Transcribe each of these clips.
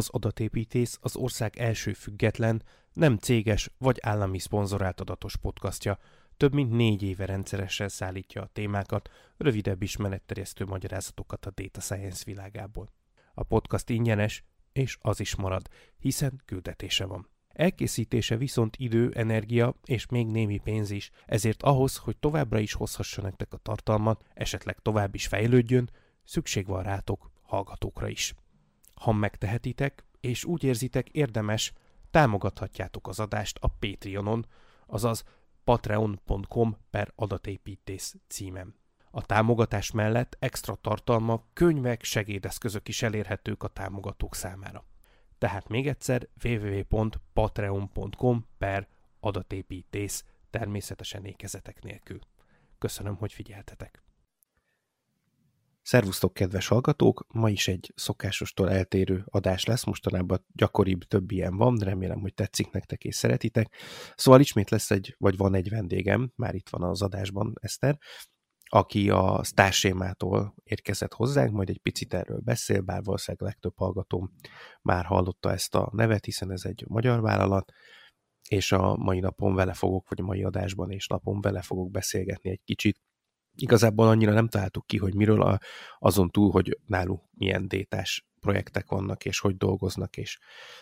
Az adatépítész az ország első független, nem céges vagy állami szponzorált adatos podcastja. Több mint négy éve rendszeresen szállítja a témákat, rövidebb ismeretterjesztő magyarázatokat a data science világából. A podcast ingyenes, és az is marad, hiszen küldetése van. Elkészítése viszont idő, energia és még némi pénz is, ezért ahhoz, hogy továbbra is hozhassa nektek a tartalmat, esetleg tovább is fejlődjön, szükség van rátok, hallgatókra is. Ha megtehetitek, és úgy érzitek érdemes, támogathatjátok az adást a Patreonon, azaz patreon.com per adatépítész címem. A támogatás mellett extra tartalma, könyvek, segédeszközök is elérhetők a támogatók számára. Tehát még egyszer www.patreon.com per adatépítész természetesen ékezetek nélkül. Köszönöm, hogy figyeltetek! Szervusztok, kedves hallgatók! Ma is egy szokásostól eltérő adás lesz, mostanában gyakoribb több ilyen van, remélem, hogy tetszik nektek és szeretitek. Szóval ismét lesz egy, vagy van egy vendégem, már itt van az adásban Eszter, aki a sztársémától érkezett hozzánk, majd egy picit erről beszél, bár valószínűleg legtöbb hallgatóm már hallotta ezt a nevet, hiszen ez egy magyar vállalat, és a mai napon vele fogok, vagy a mai adásban és napon vele fogok beszélgetni egy kicsit Igazából annyira nem találtuk ki, hogy miről a, azon túl, hogy náluk milyen détás projektek vannak, és hogy dolgoznak, és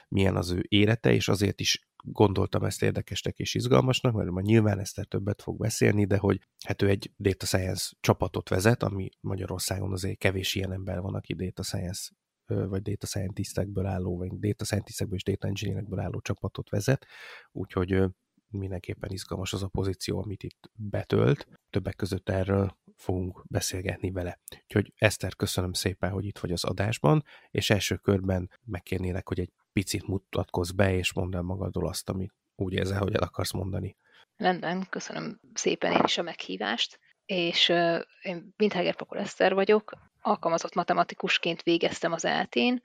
milyen az ő élete, és azért is gondoltam ezt érdekesnek és izgalmasnak, mert ma nyilván ezt többet fog beszélni, de hogy hát ő egy data science csapatot vezet, ami Magyarországon azért kevés ilyen ember van, aki data science vagy data scientistekből álló, vagy data scientistekből és data engineerekből álló csapatot vezet, úgyhogy mindenképpen izgalmas az a pozíció, amit itt betölt. Többek között erről fogunk beszélgetni vele. Úgyhogy Eszter, köszönöm szépen, hogy itt vagy az adásban, és első körben megkérnélek, hogy egy picit mutatkozz be, és mondd el magadról azt, amit úgy érzel, hogy el akarsz mondani. Rendben, köszönöm szépen én is a meghívást, és uh, én Windhager Pakol Eszter vagyok, alkalmazott matematikusként végeztem az eltén,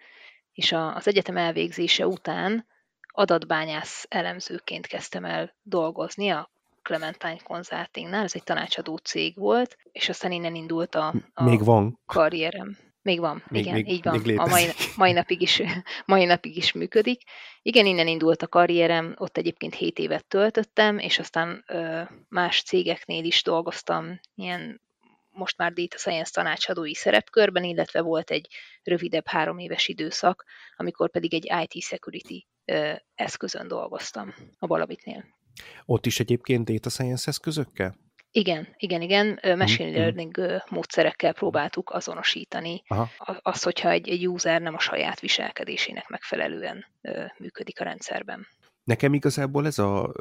és a, az egyetem elvégzése után adatbányász elemzőként kezdtem el dolgozni a Clementine Consultingnál, ez egy tanácsadó cég volt, és aztán innen indult a, a még van. karrierem. Még van, még, igen, még, így van. Még a mai, mai, napig is, mai napig is működik. Igen, innen indult a karrierem, ott egyébként 7 évet töltöttem, és aztán ö, más cégeknél is dolgoztam, ilyen most már Data Science tanácsadói szerepkörben, illetve volt egy rövidebb három éves időszak, amikor pedig egy IT security eszközön dolgoztam a Balabitnél. Ott is egyébként data science eszközökkel? Igen, igen, igen. Machine mm-hmm. learning módszerekkel próbáltuk azonosítani Aha. azt, hogyha egy, egy user nem a saját viselkedésének megfelelően működik a rendszerben. Nekem igazából ez a,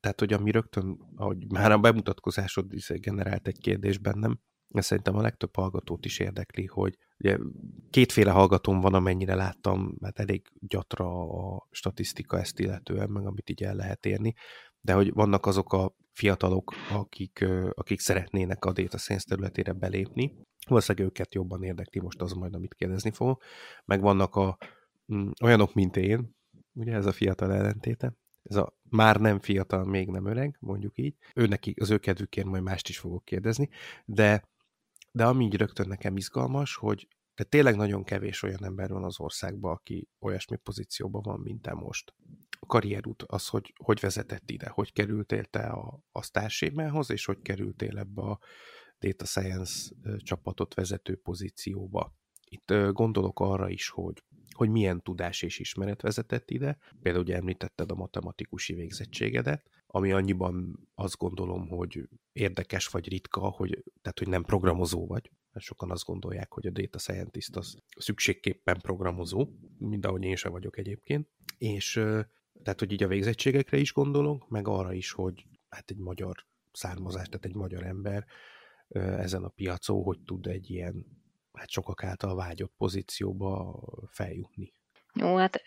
tehát hogy ami rögtön, ahogy már a bemutatkozásod is generált egy kérdés bennem, ez szerintem a legtöbb hallgatót is érdekli, hogy ugye kétféle hallgatóm van, amennyire láttam, mert elég gyatra a statisztika ezt illetően, meg amit így el lehet érni, de hogy vannak azok a fiatalok, akik, akik szeretnének a data science területére belépni, valószínűleg őket jobban érdekli most az majd, amit kérdezni fogok, meg vannak a, mm, olyanok, mint én, ugye ez a fiatal ellentéte, ez a már nem fiatal, még nem öreg, mondjuk így. Ő neki, az ő kedvükért majd mást is fogok kérdezni, de de ami így rögtön nekem izgalmas, hogy de tényleg nagyon kevés olyan ember van az országban, aki olyasmi pozícióban van, mint te most. A karrierút az, hogy hogy vezetett ide, hogy kerültél te a, a sztársémához, és hogy kerültél ebbe a data science csapatot vezető pozícióba. Itt gondolok arra is, hogy hogy milyen tudás és ismeret vezetett ide. Például ugye említetted a matematikusi végzettségedet, ami annyiban azt gondolom, hogy érdekes vagy ritka, hogy, tehát, hogy nem programozó vagy, mert sokan azt gondolják, hogy a data scientist az szükségképpen programozó, mint ahogy én sem vagyok egyébként, és tehát, hogy így a végzettségekre is gondolok, meg arra is, hogy hát egy magyar származás, tehát egy magyar ember ezen a piacon, hogy tud egy ilyen, hát sokak által vágyott pozícióba feljutni. Jó, hát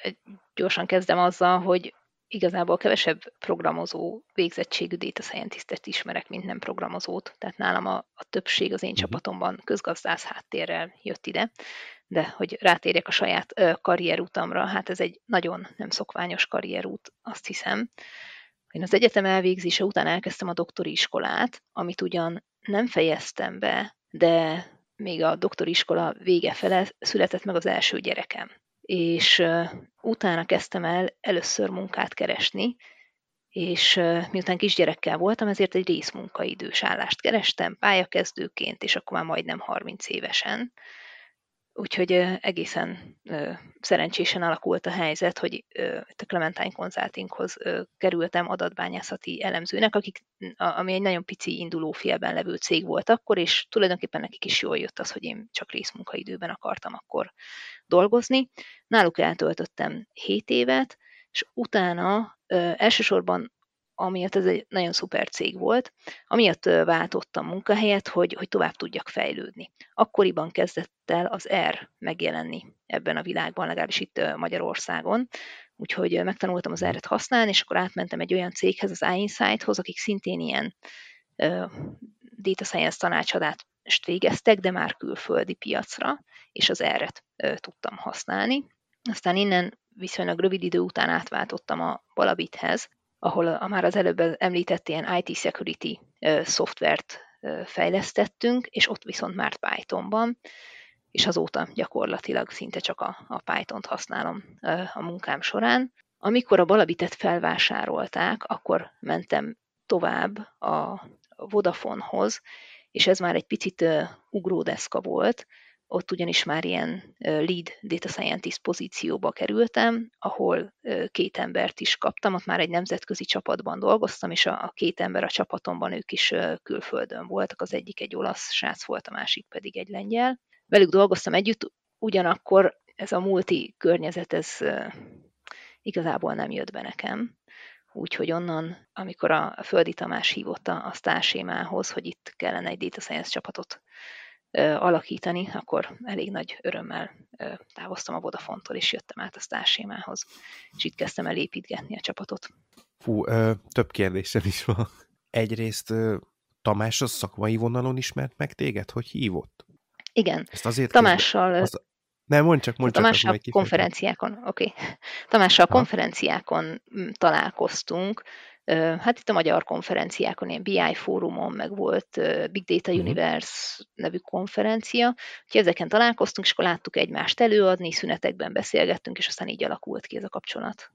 gyorsan kezdem azzal, hogy igazából kevesebb programozó végzettségű data scientistet ismerek, mint nem programozót. Tehát nálam a, a többség az én uh-huh. csapatomban közgazdász háttérrel jött ide, de hogy rátérjek a saját ö, karrierutamra, hát ez egy nagyon nem szokványos karrierút, azt hiszem. Én az egyetem elvégzése után elkezdtem a doktori iskolát, amit ugyan nem fejeztem be, de még a doktori iskola vége fele született meg az első gyerekem és utána kezdtem el először munkát keresni, és miután kisgyerekkel voltam, ezért egy részmunkaidős állást kerestem pályakezdőként, és akkor már majdnem 30 évesen. Úgyhogy egészen szerencsésen alakult a helyzet, hogy a Clementine Consultinghoz kerültem adatbányászati elemzőnek, akik, ami egy nagyon pici induló félben levő cég volt akkor, és tulajdonképpen nekik is jól jött az, hogy én csak részmunkaidőben akartam akkor dolgozni. Náluk eltöltöttem 7 évet, és utána elsősorban amiatt ez egy nagyon szuper cég volt, amiatt váltottam munkahelyet, hogy, hogy tovább tudjak fejlődni. Akkoriban kezdett el az R megjelenni ebben a világban, legalábbis itt Magyarországon, úgyhogy megtanultam az R-et használni, és akkor átmentem egy olyan céghez, az iInsight-hoz, akik szintén ilyen uh, data science tanácsadást végeztek, de már külföldi piacra, és az R-et uh, tudtam használni. Aztán innen viszonylag rövid idő után átváltottam a Balabithez, ahol a, már az előbb említett ilyen IT security szoftvert fejlesztettünk, és ott viszont már Pythonban, és azóta gyakorlatilag szinte csak a, a Python-t használom a munkám során. Amikor a Balabitet felvásárolták, akkor mentem tovább a Vodafonehoz, és ez már egy picit ugródeszka volt, ott ugyanis már ilyen lead data scientist pozícióba kerültem, ahol két embert is kaptam, ott már egy nemzetközi csapatban dolgoztam, és a két ember a csapatomban ők is külföldön voltak, az egyik egy olasz srác volt, a másik pedig egy lengyel. Velük dolgoztam együtt, ugyanakkor ez a multi környezet, ez igazából nem jött be nekem. Úgyhogy onnan, amikor a Földi Tamás hívott a, a sztársémához, hogy itt kellene egy data science csapatot alakítani, akkor elég nagy örömmel távoztam a Vodafontól, és jöttem át a sztársémához, és itt kezdtem el építgetni a csapatot. Fú, ö, több kérdésem is van. Egyrészt ö, Tamás a szakmai vonalon ismert meg téged? Hogy hívott? Igen. Ezt azért Tamással... Az... Nem, mondd csak, mondd csak. Tamással konferenciákon, oké. Okay. Tamással ha? konferenciákon találkoztunk, Hát itt a magyar konferenciákon, ilyen BI fórumon, meg volt Big Data uh-huh. Universe nevű konferencia, úgyhogy ezeken találkoztunk, és akkor láttuk egymást előadni, szünetekben beszélgettünk, és aztán így alakult ki ez a kapcsolat.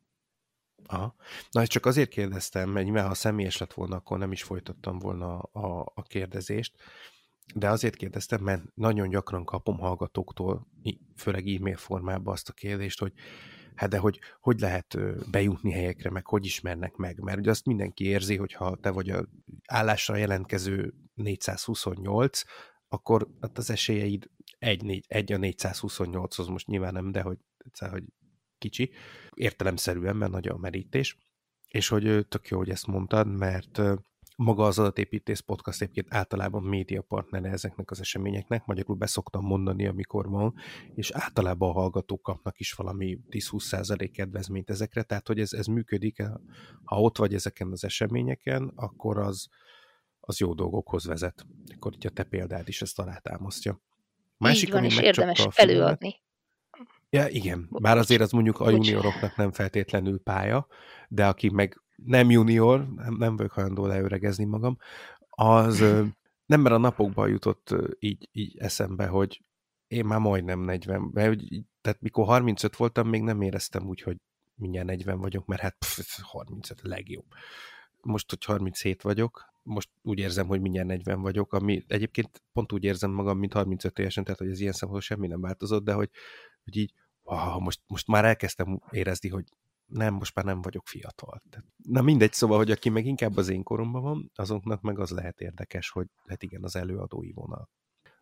Aha. Na, ezt csak azért kérdeztem, mert ha személyes lett volna, akkor nem is folytattam volna a, a kérdezést, de azért kérdeztem, mert nagyon gyakran kapom hallgatóktól, főleg e-mail formában azt a kérdést, hogy hát de hogy, hogy lehet bejutni helyekre, meg hogy ismernek meg, mert ugye azt mindenki érzi, hogy ha te vagy a állásra jelentkező 428, akkor hát az esélyeid egy, egy a 428-hoz most nyilván nem, de hogy, hogy kicsi, értelemszerűen, mert nagy a merítés, és hogy tök jó, hogy ezt mondtad, mert maga az adatépítész podcast egyébként általában média partnere ezeknek az eseményeknek, magyarul beszoktam mondani, amikor van, és általában a hallgatók kapnak is valami 10-20% kedvezményt ezekre, tehát hogy ez, ez működik, ha ott vagy ezeken az eseményeken, akkor az, az jó dolgokhoz vezet. Akkor ugye a te példád is ezt alátámasztja. Másik, Így van, és érdemes előadni. Ja, igen. Bár azért az mondjuk a junioroknak nem feltétlenül pálya, de aki meg nem junior, nem, nem vagyok hajlandó leöregezni magam, az nem mert a napokban jutott így, így eszembe, hogy én már majdnem 40, mert tehát mikor 35 voltam, még nem éreztem úgy, hogy mindjárt 40 vagyok, mert hát pff, 35 legjobb. Most, hogy 37 vagyok, most úgy érzem, hogy mindjárt 40 vagyok, ami egyébként pont úgy érzem magam, mint 35 évesen, tehát hogy ez ilyen szempontból semmi nem változott, de hogy, hogy így, oh, most, most már elkezdtem érezni, hogy nem, most már nem vagyok fiatal. Na mindegy, szóval, hogy aki meg inkább az én koromban van, azoknak meg az lehet érdekes, hogy hát igen, az előadói vonal.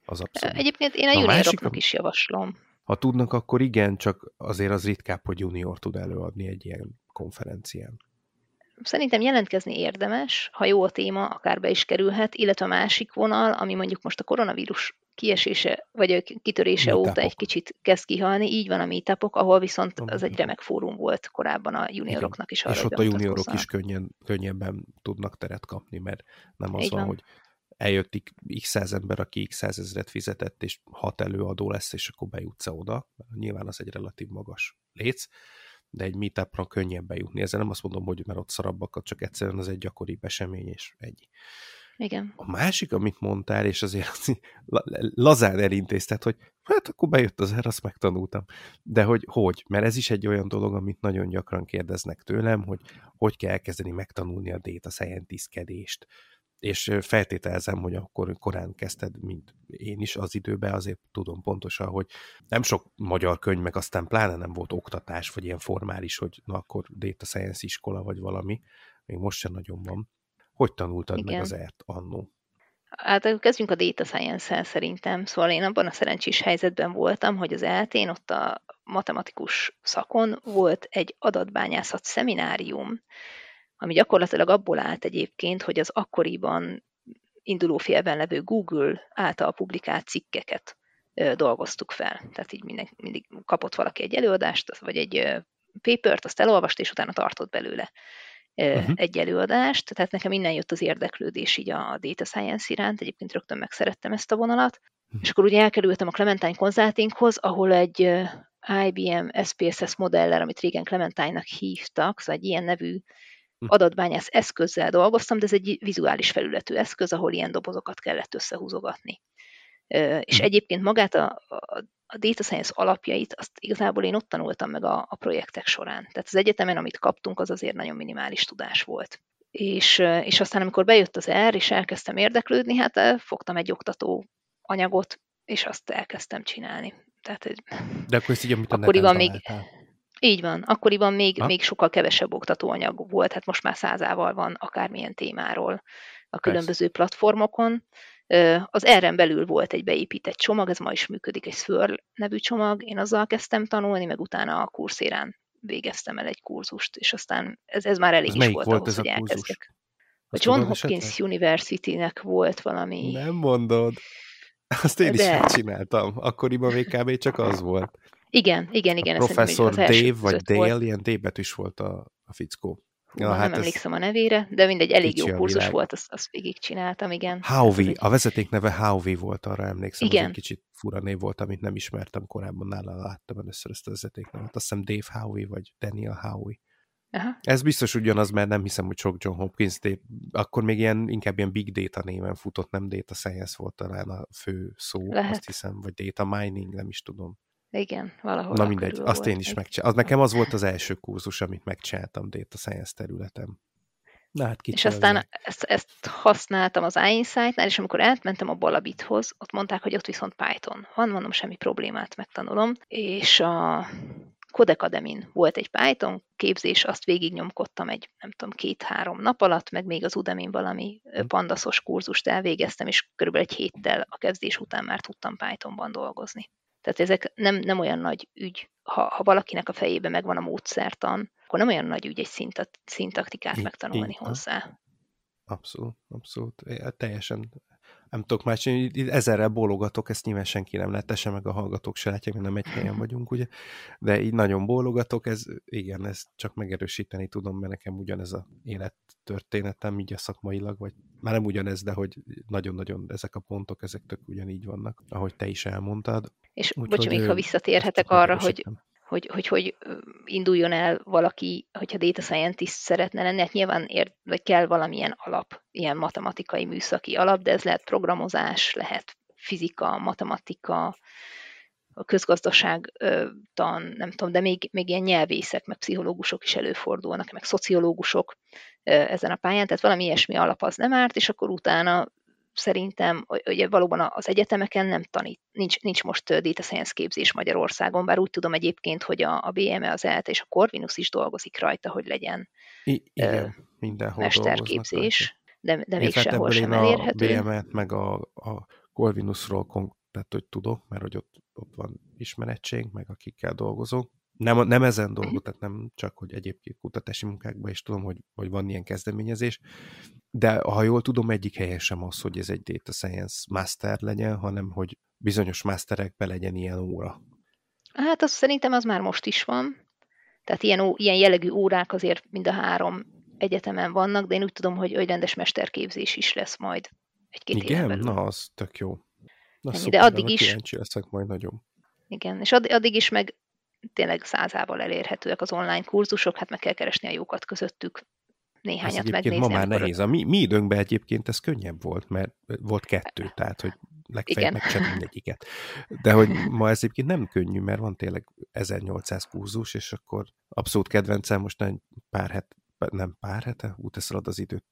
Az abszolút. Egyébként én a, junioroknak másik, is javaslom. Ha tudnak, akkor igen, csak azért az ritkább, hogy junior tud előadni egy ilyen konferencián. Szerintem jelentkezni érdemes, ha jó a téma, akár be is kerülhet, illetve a másik vonal, ami mondjuk most a koronavírus kiesése, vagy kitörése meetupok. óta egy kicsit kezd kihalni. Így van a meetupok, ahol viszont az egy remek fórum volt korábban a junioroknak is. Arra, és ott a juniorok is könnyen, könnyebben tudnak teret kapni, mert nem az van, van, hogy eljött x száz ember, aki x százezret fizetett, és hat előadó lesz, és akkor bejutsz oda. Nyilván az egy relatív magas léc, de egy meetupra könnyebb bejutni. Ezzel nem azt mondom, hogy mert ott szarabbakat, csak egyszerűen az egy gyakori esemény, és egy. Igen. A másik, amit mondtál, és azért lazán elintézted, hogy hát akkor bejött az erre, azt megtanultam. De hogy hogy? Mert ez is egy olyan dolog, amit nagyon gyakran kérdeznek tőlem, hogy hogy kell elkezdeni megtanulni a data scientistkedést. És feltételezem, hogy akkor korán kezdted, mint én is az időben, azért tudom pontosan, hogy nem sok magyar könyv, meg aztán pláne nem volt oktatás, vagy ilyen formális, hogy na akkor data science iskola, vagy valami. Még most sem nagyon van. Hogy tanultad Igen. meg az ERT annó? Hát kezdjünk a data science-el szerintem. Szóval én abban a szerencsés helyzetben voltam, hogy az eltén ott a matematikus szakon volt egy adatbányászat szeminárium, ami gyakorlatilag abból állt egyébként, hogy az akkoriban induló félben levő Google által publikált cikkeket dolgoztuk fel. Tehát így minden, mindig kapott valaki egy előadást, vagy egy papert, azt elolvast, és utána tartott belőle uh-huh. egy előadást, tehát nekem innen jött az érdeklődés így a data science iránt, egyébként rögtön megszerettem ezt a vonalat, uh-huh. és akkor ugye elkerültem a Clementine Consultinghoz, ahol egy IBM SPSS modeller, amit régen Clementine-nak hívtak, szóval egy ilyen nevű hm. adatbányász eszközzel dolgoztam, de ez egy vizuális felületű eszköz, ahol ilyen dobozokat kellett összehúzogatni. És hm. egyébként magát a, a, a data science alapjait, azt igazából én ott tanultam meg a, a projektek során. Tehát az egyetemen, amit kaptunk, az azért nagyon minimális tudás volt. És, és aztán, amikor bejött az R, és elkezdtem érdeklődni, hát fogtam egy oktató anyagot, és azt elkezdtem csinálni. Tehát, De akkor ezt így, amit akkoriban még, így van, akkoriban még, még sokkal kevesebb oktatóanyag volt, hát most már százával van akármilyen témáról a különböző Persze. platformokon, az erre belül volt egy beépített csomag, ez ma is működik, egy Swirl nevű csomag, én azzal kezdtem tanulni, meg utána a kurszérán végeztem el egy kurzust, és aztán ez, ez már elég ez is volt, volt ahhoz, hogy elkezdjek. A John Hopkins esetleg? University-nek volt valami... Nem mondod. Azt én De... is megcsináltam. Akkoriban még kb. csak az volt. Igen, igen, igen. A professzor Dave, vagy Dale, volt. ilyen D is volt a, a fickó. Hú, ja, hát nem emlékszem a nevére, de mindegy, elég jó kurzus volt, azt, azt végigcsináltam, igen. Howie, a vezeték neve Howie volt, arra emlékszem, igen. egy kicsit fura név volt, amit nem ismertem korábban, nála láttam először ezt a vezetéknevet. Azt hiszem Dave Howie, vagy Daniel Howie. Aha. Ez biztos ugyanaz, mert nem hiszem, hogy sok John Hopkins, de akkor még ilyen, inkább ilyen big data néven futott, nem data science volt talán a fő szó, Lehet. azt hiszem, vagy data mining, nem is tudom. Igen, valahol. Na mindegy, azt én is megcsináltam. Az nekem az volt az első kurzus, amit megcsináltam data science területem. Na hát És aztán ezt, ezt használtam az iInsight-nál, és amikor átmentem a Balabithoz, ott mondták, hogy ott viszont Python van, mondom, semmi problémát megtanulom, és a Codecademy-n volt egy Python képzés, azt végignyomkodtam egy, nem tudom, két-három nap alatt, meg még az udemy valami hm. pandaszos kurzust elvégeztem, és körülbelül egy héttel a kezdés után már tudtam Pythonban dolgozni. Tehát ezek nem, nem olyan nagy ügy, ha, ha valakinek a fejében megvan a módszertan, akkor nem olyan nagy ügy egy szintat, szintaktikát megtanulni hozzá. Abszolút, abszolút. É, teljesen nem tudok más csinálni, ezerrel bólogatok, ezt nyilván senki nem lettese, meg a hallgatók se látják, mert nem egy helyen vagyunk, ugye, de így nagyon bólogatok, ez igen, ezt csak megerősíteni tudom, mert nekem ugyanez a élettörténetem, így a szakmailag, vagy már nem ugyanez, de hogy nagyon-nagyon ezek a pontok, ezek tök ugyanígy vannak, ahogy te is elmondtad. És Úgy, bocs, még ha visszatérhetek arra, hogy hogy, hogy hogy induljon el valaki, hogyha data scientist szeretne lenni, hát nyilván ér, vagy kell valamilyen alap, ilyen matematikai műszaki alap, de ez lehet programozás, lehet fizika, matematika, a közgazdaságtan, nem tudom, de még, még ilyen nyelvészek, meg pszichológusok is előfordulnak, meg szociológusok ezen a pályán, tehát valami ilyesmi alap az nem árt, és akkor utána szerintem ugye valóban az egyetemeken nem tanít, nincs, nincs most data science képzés Magyarországon, bár úgy tudom egyébként, hogy a, a BME, az ELTE és a Corvinus is dolgozik rajta, hogy legyen I- igen, mindenhol mesterképzés, de, de még sehol sem elérhető. a BME-t meg a, a Corvinusról tehát, hogy tudok, mert hogy ott, ott van ismeretség, meg akikkel dolgozok, nem, nem ezen dolgot, tehát nem csak, hogy egyébként kutatási munkákban is tudom, hogy, hogy van ilyen kezdeményezés, de ha jól tudom, egyik helyen sem az, hogy ez egy data science master legyen, hanem hogy bizonyos masterekbe legyen ilyen óra. Hát azt szerintem az már most is van. Tehát ilyen, ilyen jellegű órák azért mind a három egyetemen vannak, de én úgy tudom, hogy, rendes mesterképzés is lesz majd egy-két Igen? Na, az tök jó. Na, szuper, de addig is... leszek majd nagyon. Igen, és addig is meg tényleg százával elérhetőek az online kurzusok, hát meg kell keresni a jókat közöttük. néhányat megnézni. ma már amikor... nehéz. A mi, mi időnkben egyébként ez könnyebb volt, mert volt kettő, tehát hogy legfeljebb megcsinálni mindegyiket. De hogy ma ez egyébként nem könnyű, mert van tényleg 1800 kurzus, és akkor abszolút kedvencem most nem pár het, nem pár hete, út az időt,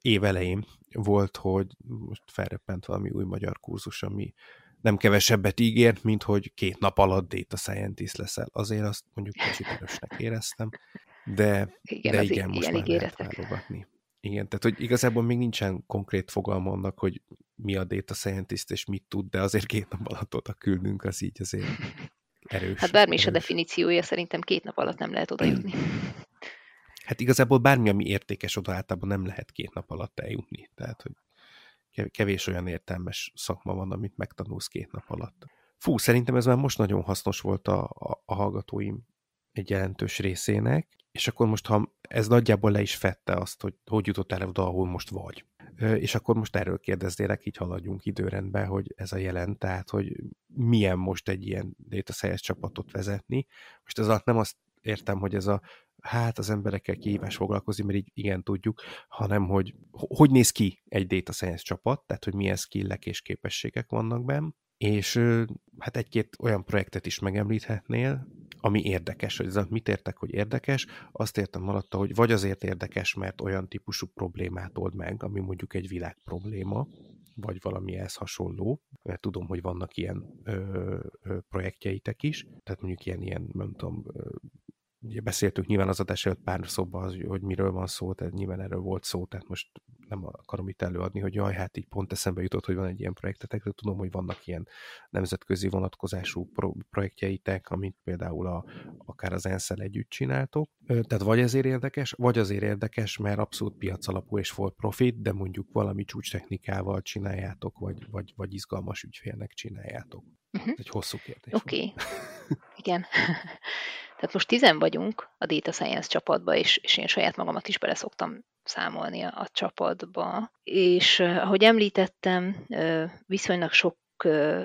év elején volt, hogy most felreppent valami új magyar kurzus, ami nem kevesebbet ígért, mint hogy két nap alatt data scientist leszel. Azért azt mondjuk kicsit erősnek éreztem, de igen, de igen most már ígéretek. lehet válogatni. Igen, tehát hogy igazából még nincsen konkrét fogalma annak, hogy mi a data scientist és mit tud, de azért két nap alatt oda küldünk, az így azért erős. Hát bármi is a definíciója, szerintem két nap alatt nem lehet oda jutni. Hát igazából bármi, ami értékes oda általában nem lehet két nap alatt eljutni. Tehát, hogy kevés olyan értelmes szakma van, amit megtanulsz két nap alatt. Fú, szerintem ez már most nagyon hasznos volt a, a, a hallgatóim egy jelentős részének, és akkor most, ha ez nagyjából le is fette azt, hogy hogy jutottál oda, ahol most vagy. És akkor most erről kérdeznélek, így haladjunk időrendben, hogy ez a jelent, tehát, hogy milyen most egy ilyen data science csapatot vezetni. Most ez alatt nem azt értem, hogy ez a hát az emberekkel kihívás foglalkozni, mert így igen tudjuk, hanem hogy hogy néz ki egy data science csapat, tehát hogy milyen skillek és képességek vannak benne, és hát egy-két olyan projektet is megemlíthetnél, ami érdekes, hogy ez mit értek, hogy érdekes, azt értem alatta, hogy vagy azért érdekes, mert olyan típusú problémát old meg, ami mondjuk egy világ probléma, vagy valami ehhez hasonló, mert tudom, hogy vannak ilyen ö, ö, projektjeitek is, tehát mondjuk ilyen, ilyen nem tudom, ugye beszéltünk nyilván az adás előtt pár szóban, az, hogy miről van szó, tehát nyilván erről volt szó, tehát most nem akarom itt előadni, hogy jaj, hát így pont eszembe jutott, hogy van egy ilyen projektetek, de tudom, hogy vannak ilyen nemzetközi vonatkozású pro- projektjeitek, amit például a, akár az ensz együtt csináltok. Tehát vagy ezért érdekes, vagy azért érdekes, mert abszolút piac alapú és for profit, de mondjuk valami csúcs csináljátok, vagy, vagy, vagy izgalmas ügyfélnek csináljátok. Uh-huh. Ez egy hosszú kérdés. Oké. Okay. Igen. Tehát most tizen vagyunk a Data Science csapatba, és, és én saját magamat is bele szoktam számolni a, a csapatba. És ahogy említettem, viszonylag sok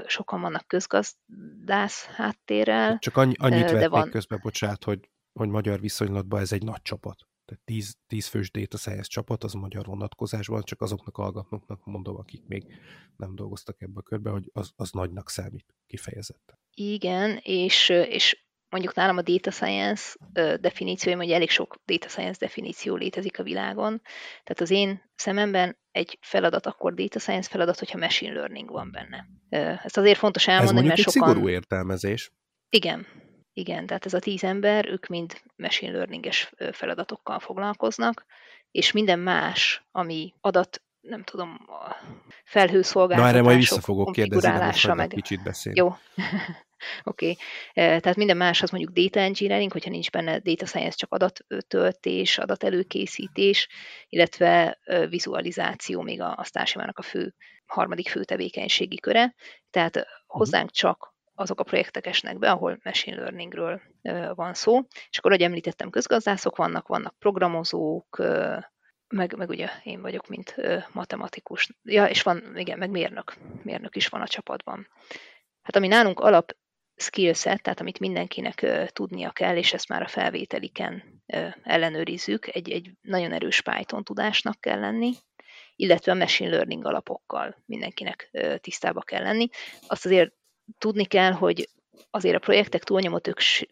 sokan vannak közgazdász háttérrel. Csak annyi, annyit de van... közben, bocsánat, hogy, hogy magyar viszonylatban ez egy nagy csapat. Tehát 10, 10 fős data science csapat, az a magyar vonatkozásban, csak azoknak hallgatóknak mondom, akik még nem dolgoztak ebbe a körbe, hogy az, az nagynak számít kifejezetten. Igen, és, és mondjuk nálam a data science definícióim, hogy elég sok data science definíció létezik a világon. Tehát az én szememben egy feladat akkor data science feladat, hogyha machine learning van benne. Ezt azért fontos elmondani, ez mert sokan... szigorú értelmezés. Igen, igen, tehát ez a tíz ember, ők mind machine learninges feladatokkal foglalkoznak, és minden más, ami adat, nem tudom, a felhőszolgáltatások Na erre majd vissza fogok kérdezni, meg... kicsit beszélni. Jó. Oké, okay. tehát minden más az mondjuk data engineering, hogyha nincs benne data science, csak adattöltés, adatelőkészítés, illetve vizualizáció még a, a Starsimának a fő, harmadik fő tevékenységi köre. Tehát mhm. hozzánk csak azok a projektek esnek be, ahol machine learningről van szó. És akkor, ahogy említettem, közgazdászok vannak, vannak programozók, meg, meg ugye én vagyok, mint matematikus. Ja, és van, igen, meg mérnök. Mérnök is van a csapatban. Hát ami nálunk alap skillset, tehát amit mindenkinek tudnia kell, és ezt már a felvételiken uh, ellenőrizzük, egy, egy nagyon erős Python tudásnak kell lenni, illetve a machine learning alapokkal mindenkinek uh, tisztába kell lenni. Azt azért tudni kell, hogy azért a projektek túlnyomó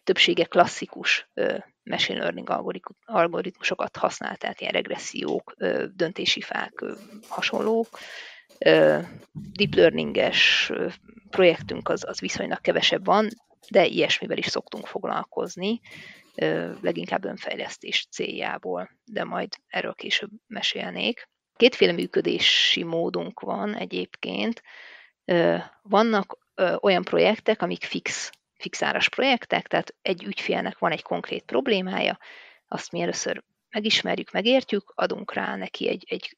többsége klasszikus uh, machine learning algoritmusokat használ, tehát ilyen regressziók, döntési fák, uh, hasonlók, deep learninges projektünk az, az viszonylag kevesebb van, de ilyesmivel is szoktunk foglalkozni, leginkább önfejlesztés céljából, de majd erről később mesélnék. Kétféle működési módunk van egyébként. Vannak olyan projektek, amik fix, fixáras projektek, tehát egy ügyfélnek van egy konkrét problémája, azt mi először megismerjük, megértjük, adunk rá neki egy, egy,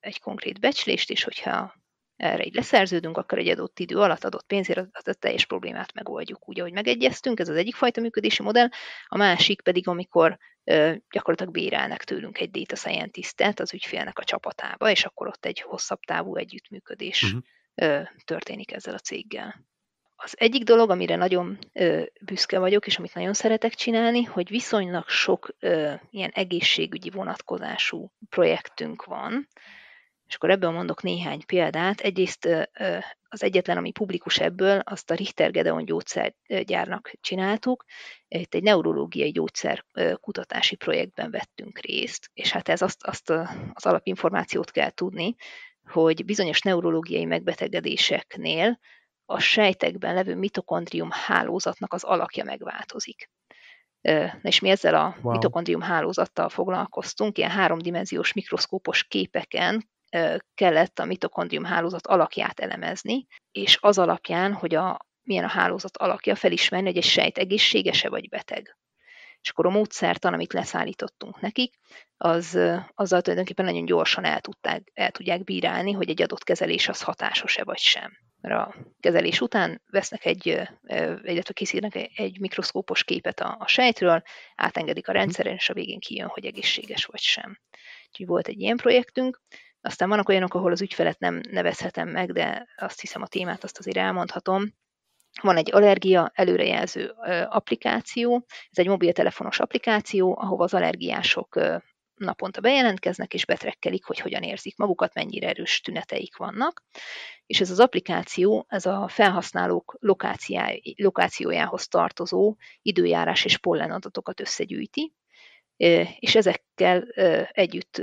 egy konkrét becslést, és hogyha erre így leszerződünk, akkor egy adott idő alatt adott pénzért a teljes problémát megoldjuk úgy, ahogy megegyeztünk. Ez az egyik fajta működési modell. A másik pedig, amikor gyakorlatilag bérelnek tőlünk egy data scientist az ügyfélnek a csapatába, és akkor ott egy hosszabb távú együttműködés uh-huh. történik ezzel a céggel. Az egyik dolog, amire nagyon ö, büszke vagyok, és amit nagyon szeretek csinálni, hogy viszonylag sok ö, ilyen egészségügyi vonatkozású projektünk van, és akkor ebből mondok néhány példát. Egyrészt az egyetlen, ami publikus ebből, azt a Richter Gedeon gyógyszergyárnak csináltuk. Itt egy neurológiai gyógyszer kutatási projektben vettünk részt, és hát ez azt, azt az alapinformációt kell tudni, hogy bizonyos neurológiai megbetegedéseknél a sejtekben levő mitokondrium hálózatnak az alakja megváltozik. És mi ezzel a wow. mitokondrium hálózattal foglalkoztunk, ilyen háromdimenziós mikroszkópos képeken kellett a mitokondrium hálózat alakját elemezni, és az alapján, hogy a, milyen a hálózat alakja, felismerni, hogy egy sejt egészséges-e vagy beteg. És akkor a módszertan, amit leszállítottunk nekik, az, azzal tulajdonképpen nagyon gyorsan el, tudták, el tudják bírálni, hogy egy adott kezelés az hatásos-e vagy sem. Mert a kezelés után vesznek egy, illetve készítenek egy mikroszkópos képet a, a sejtről, átengedik a mhm. rendszeren, és a végén kijön, hogy egészséges vagy sem. Úgyhogy volt egy ilyen projektünk, aztán vannak olyanok, ahol az ügyfelet nem nevezhetem meg, de azt hiszem a témát azt azért elmondhatom. Van egy allergia előrejelző applikáció, ez egy mobiltelefonos applikáció, ahova az allergiások naponta bejelentkeznek, és betrekkelik, hogy hogyan érzik magukat, mennyire erős tüneteik vannak. És ez az applikáció, ez a felhasználók lokációjához tartozó időjárás és pollen adatokat összegyűjti, és ezekkel együtt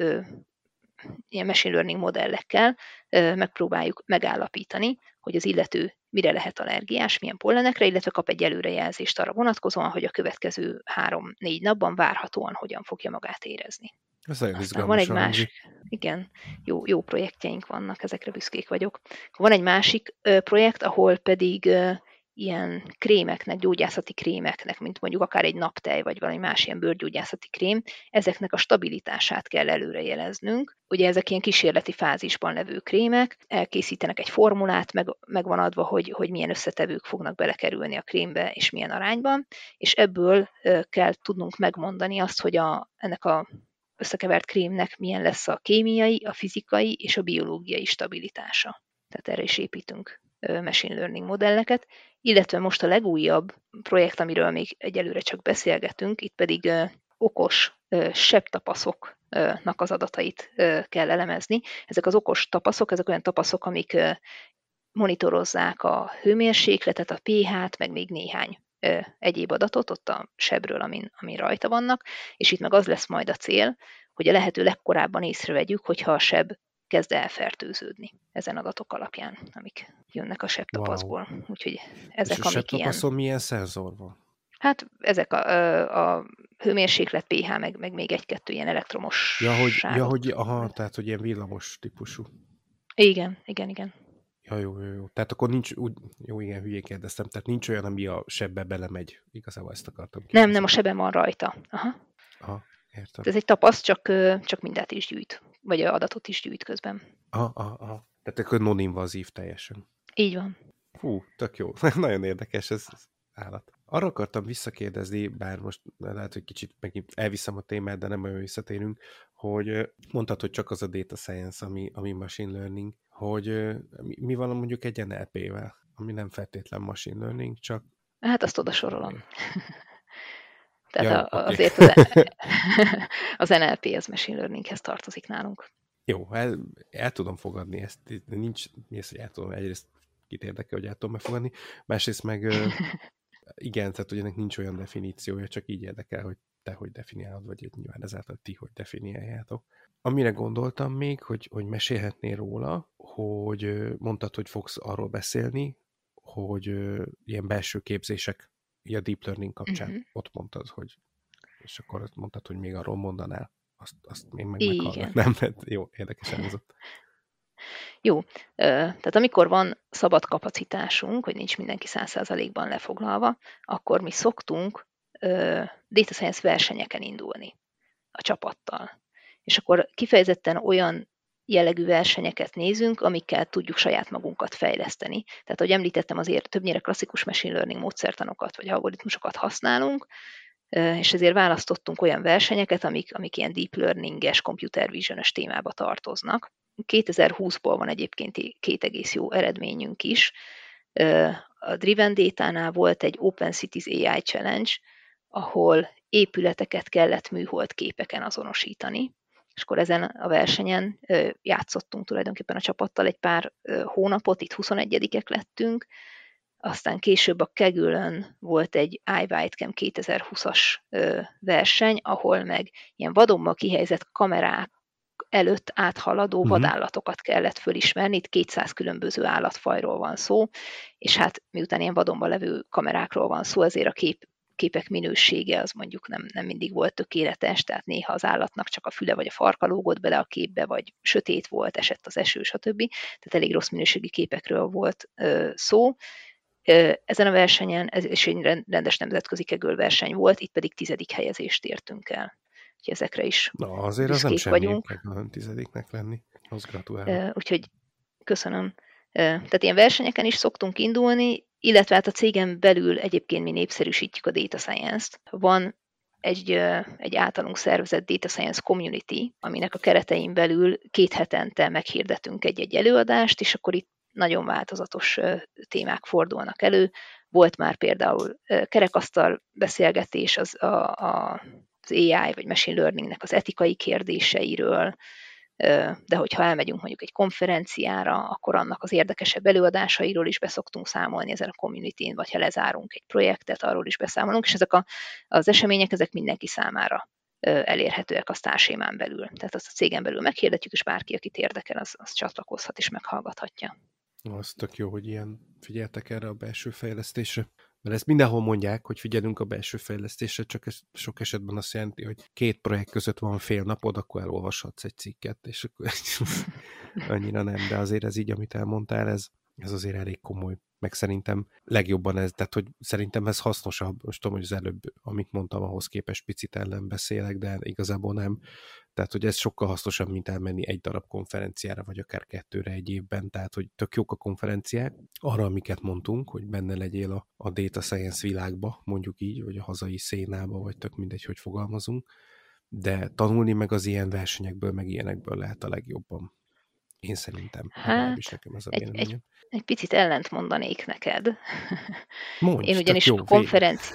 ilyen machine learning modellekkel megpróbáljuk megállapítani, hogy az illető mire lehet allergiás, milyen pollenekre, illetve kap egy előrejelzést arra vonatkozóan, hogy a következő három-négy napban várhatóan hogyan fogja magát érezni. Ez nagyon Aztán van egy másik, igen, jó, jó projektjeink vannak, ezekre büszkék vagyok. Van egy másik projekt, ahol pedig ilyen krémeknek, gyógyászati krémeknek, mint mondjuk akár egy naptej, vagy valami más ilyen bőrgyógyászati krém, ezeknek a stabilitását kell előrejeleznünk. Ugye ezek ilyen kísérleti fázisban levő krémek, elkészítenek egy formulát, meg, meg van adva, hogy, hogy milyen összetevők fognak belekerülni a krémbe, és milyen arányban, és ebből kell tudnunk megmondani azt, hogy a, ennek a összekevert krémnek milyen lesz a kémiai, a fizikai és a biológiai stabilitása. Tehát erre is építünk machine learning modelleket, illetve most a legújabb projekt, amiről még egyelőre csak beszélgetünk, itt pedig okos sebtapaszoknak az adatait kell elemezni. Ezek az okos tapaszok, ezek olyan tapaszok, amik monitorozzák a hőmérsékletet, a pH-t, meg még néhány egyéb adatot ott a sebről, amin, amin rajta vannak, és itt meg az lesz majd a cél, hogy a lehető legkorábban észrevegyük, hogyha a seb kezd elfertőződni ezen adatok alapján, amik jönnek a sebtapaszból. Wow. Úgyhogy ezek, És a amik ilyen... milyen szenzor van? Hát ezek a, a hőmérséklet, pH, meg, meg még egy-kettő ilyen elektromos Ja, hogy, ja, hogy aha, tehát, hogy ilyen villamos típusú. Igen, igen, igen. Ja, jó, jó, jó. Tehát akkor nincs, úgy, jó, igen, hülyén kérdeztem, tehát nincs olyan, ami a sebbe belemegy. Igazából ezt akartam kérdezni. Nem, nem, a sebben van rajta. Aha. Aha, értem. Ez egy tapasz, csak, csak mindent is gyűjt vagy adatot is gyűjt közben. Aha, aha, aha. Tehát akkor non-invazív teljesen. Így van. Hú, tök jó. Nagyon érdekes ez, ez állat. Arra akartam visszakérdezni, bár most lehet, hogy kicsit megint elviszem a témát, de nem olyan visszatérünk, hogy mondtad, hogy csak az a data science, ami, ami machine learning, hogy mi, mi van mondjuk egy NLP-vel, ami nem feltétlen machine learning, csak... Hát azt oda sorolom. Tehát ja, a, okay. azért az, az NLP, az machine learninghez tartozik nálunk. Jó, el, el tudom fogadni ezt, nincs, az, hogy el tudom, egyrészt kit érdekel, hogy el tudom megfogadni, másrészt meg igen, tehát hogy ennek nincs olyan definíciója, csak így érdekel, hogy te hogy definiálod, vagy nyilván ezáltal ti hogy definiáljátok. Amire gondoltam még, hogy, hogy mesélhetnél róla, hogy mondtad, hogy fogsz arról beszélni, hogy ilyen belső képzések a deep learning kapcsán uh-huh. ott mondtad, hogy és akkor ott mondtad, hogy még arról mondanál. Azt, azt én meg meghallgatnám, mert jó, érdekes elhozott. Jó, tehát amikor van szabad kapacitásunk, hogy nincs mindenki száz százalékban lefoglalva, akkor mi szoktunk data science versenyeken indulni a csapattal. És akkor kifejezetten olyan jellegű versenyeket nézünk, amikkel tudjuk saját magunkat fejleszteni. Tehát, ahogy említettem, azért többnyire klasszikus machine learning módszertanokat vagy algoritmusokat használunk, és ezért választottunk olyan versenyeket, amik, amik ilyen deep learning-es, computer vision témába tartoznak. 2020-ból van egyébként két egész jó eredményünk is. a Driven Data-nál volt egy Open Cities AI Challenge, ahol épületeket kellett műhold képeken azonosítani, és akkor ezen a versenyen játszottunk tulajdonképpen a csapattal egy pár hónapot, itt 21-ek lettünk, aztán később a Kegülön volt egy iWhitecam 2020-as verseny, ahol meg ilyen vadonban kihelyezett kamerák előtt áthaladó uh-huh. vadállatokat kellett fölismerni, itt 200 különböző állatfajról van szó, és hát miután ilyen vadonban levő kamerákról van szó, ezért a kép képek minősége az mondjuk nem, nem mindig volt tökéletes, tehát néha az állatnak csak a füle vagy a farka lógott bele a képbe, vagy sötét volt, esett az eső, stb. Tehát elég rossz minőségi képekről volt ö, szó. Ezen a versenyen, ez is egy rendes nemzetközi verseny volt, itt pedig tizedik helyezést értünk el. Úgyhogy ezekre is Na, azért az nem semmi, vagyunk. meg tizediknek lenni. Az gratulálok. Úgyhogy köszönöm. Tehát ilyen versenyeken is szoktunk indulni, illetve hát a cégen belül egyébként mi népszerűsítjük a data science-t. Van egy, egy általunk szervezett Data Science Community, aminek a keretein belül két hetente meghirdetünk egy-egy előadást, és akkor itt nagyon változatos témák fordulnak elő. Volt már például kerekasztal beszélgetés az, a, a, az AI vagy machine learningnek az etikai kérdéseiről, de hogyha elmegyünk mondjuk egy konferenciára, akkor annak az érdekesebb előadásairól is beszoktunk számolni ezen a community vagy ha lezárunk egy projektet, arról is beszámolunk, és ezek a, az események, ezek mindenki számára elérhetőek a sztársémán belül. Tehát azt a cégen belül meghirdetjük, és bárki, akit érdekel, az, az csatlakozhat és meghallgathatja. Az tök jó, hogy ilyen figyeltek erre a belső fejlesztésre. Mert ezt mindenhol mondják, hogy figyelünk a belső fejlesztésre, csak ez sok esetben azt jelenti, hogy két projekt között van fél napod, akkor elolvashatsz egy cikket, és akkor annyira nem, de azért ez így, amit elmondtál, ez, ez azért elég komoly. Meg szerintem legjobban ez, tehát hogy szerintem ez hasznosabb, most tudom, hogy az előbb, amit mondtam, ahhoz képest picit ellen beszélek, de igazából nem. Tehát, hogy ez sokkal hasznosabb, mint elmenni egy darab konferenciára, vagy akár kettőre egy évben, tehát, hogy tök jók a konferenciák, arra, amiket mondtunk, hogy benne legyél a, a data science világba, mondjuk így, vagy a hazai szénába, vagy tök mindegy, hogy fogalmazunk, de tanulni meg az ilyen versenyekből, meg ilyenekből lehet a legjobban. Én szerintem. Hát, nekem ez a egy, egy, egy picit ellent mondanék neked. Mondj, Én ugyanis jó, konferenci...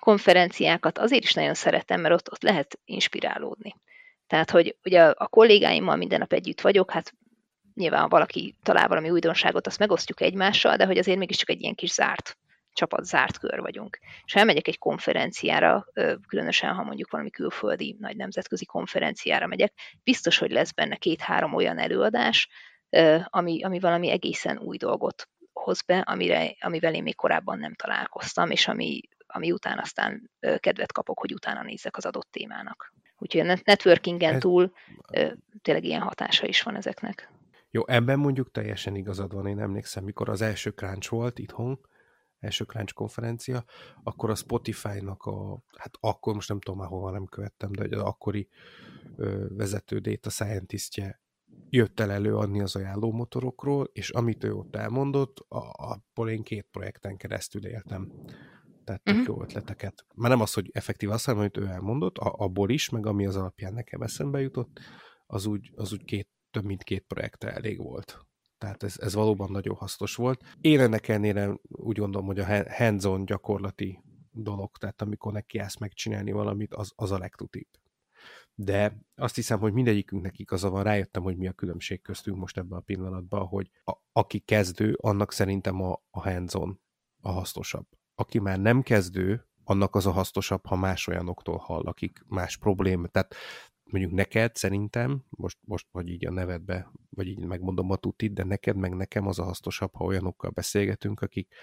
konferenciákat azért is nagyon szeretem, mert ott, ott lehet inspirálódni. Tehát, hogy ugye a kollégáimmal minden nap együtt vagyok, hát nyilván ha valaki talál valami újdonságot, azt megosztjuk egymással, de hogy azért mégiscsak egy ilyen kis zárt csapat, zárt kör vagyunk. És ha elmegyek egy konferenciára, különösen ha mondjuk valami külföldi nagy nemzetközi konferenciára megyek, biztos, hogy lesz benne két-három olyan előadás, ami, ami valami egészen új dolgot hoz be, amire, amivel én még korábban nem találkoztam, és ami, ami után aztán kedvet kapok, hogy utána nézzek az adott témának. Úgyhogy a networkingen túl tényleg ilyen hatása is van ezeknek. Jó, ebben mondjuk teljesen igazad van. Én emlékszem, mikor az első crunch volt itthon, első crunch konferencia, akkor a Spotify-nak a, hát akkor most nem tudom már hova nem követtem, de az akkori ö, vezető data scientistje jött el előadni az ajánló motorokról, és amit ő ott elmondott, a, abból én két projekten keresztül éltem. Tehát tök uh-huh. jó ötleteket. Már nem az, hogy effektív azt, hanem amit ő elmondott, a, abból is, meg ami az alapján nekem eszembe jutott, az úgy, az úgy két, több mint két projektre elég volt. Tehát ez, ez valóban nagyon hasznos volt. Én ennek ellenére úgy gondolom, hogy a hands-on gyakorlati dolog, tehát amikor neki állsz megcsinálni valamit, az, az a legtutibb. De azt hiszem, hogy mindegyikünknek igaza van, rájöttem, hogy mi a különbség köztünk most ebben a pillanatban, hogy a, aki kezdő, annak szerintem a, a hands-on a hasznosabb. Aki már nem kezdő, annak az a hasznosabb, ha más olyanoktól hall, akik más probléma. Tehát mondjuk neked szerintem, most, most vagy így a nevedbe, vagy így megmondom a tutit, de neked meg nekem az a hasznosabb, ha olyanokkal beszélgetünk, akik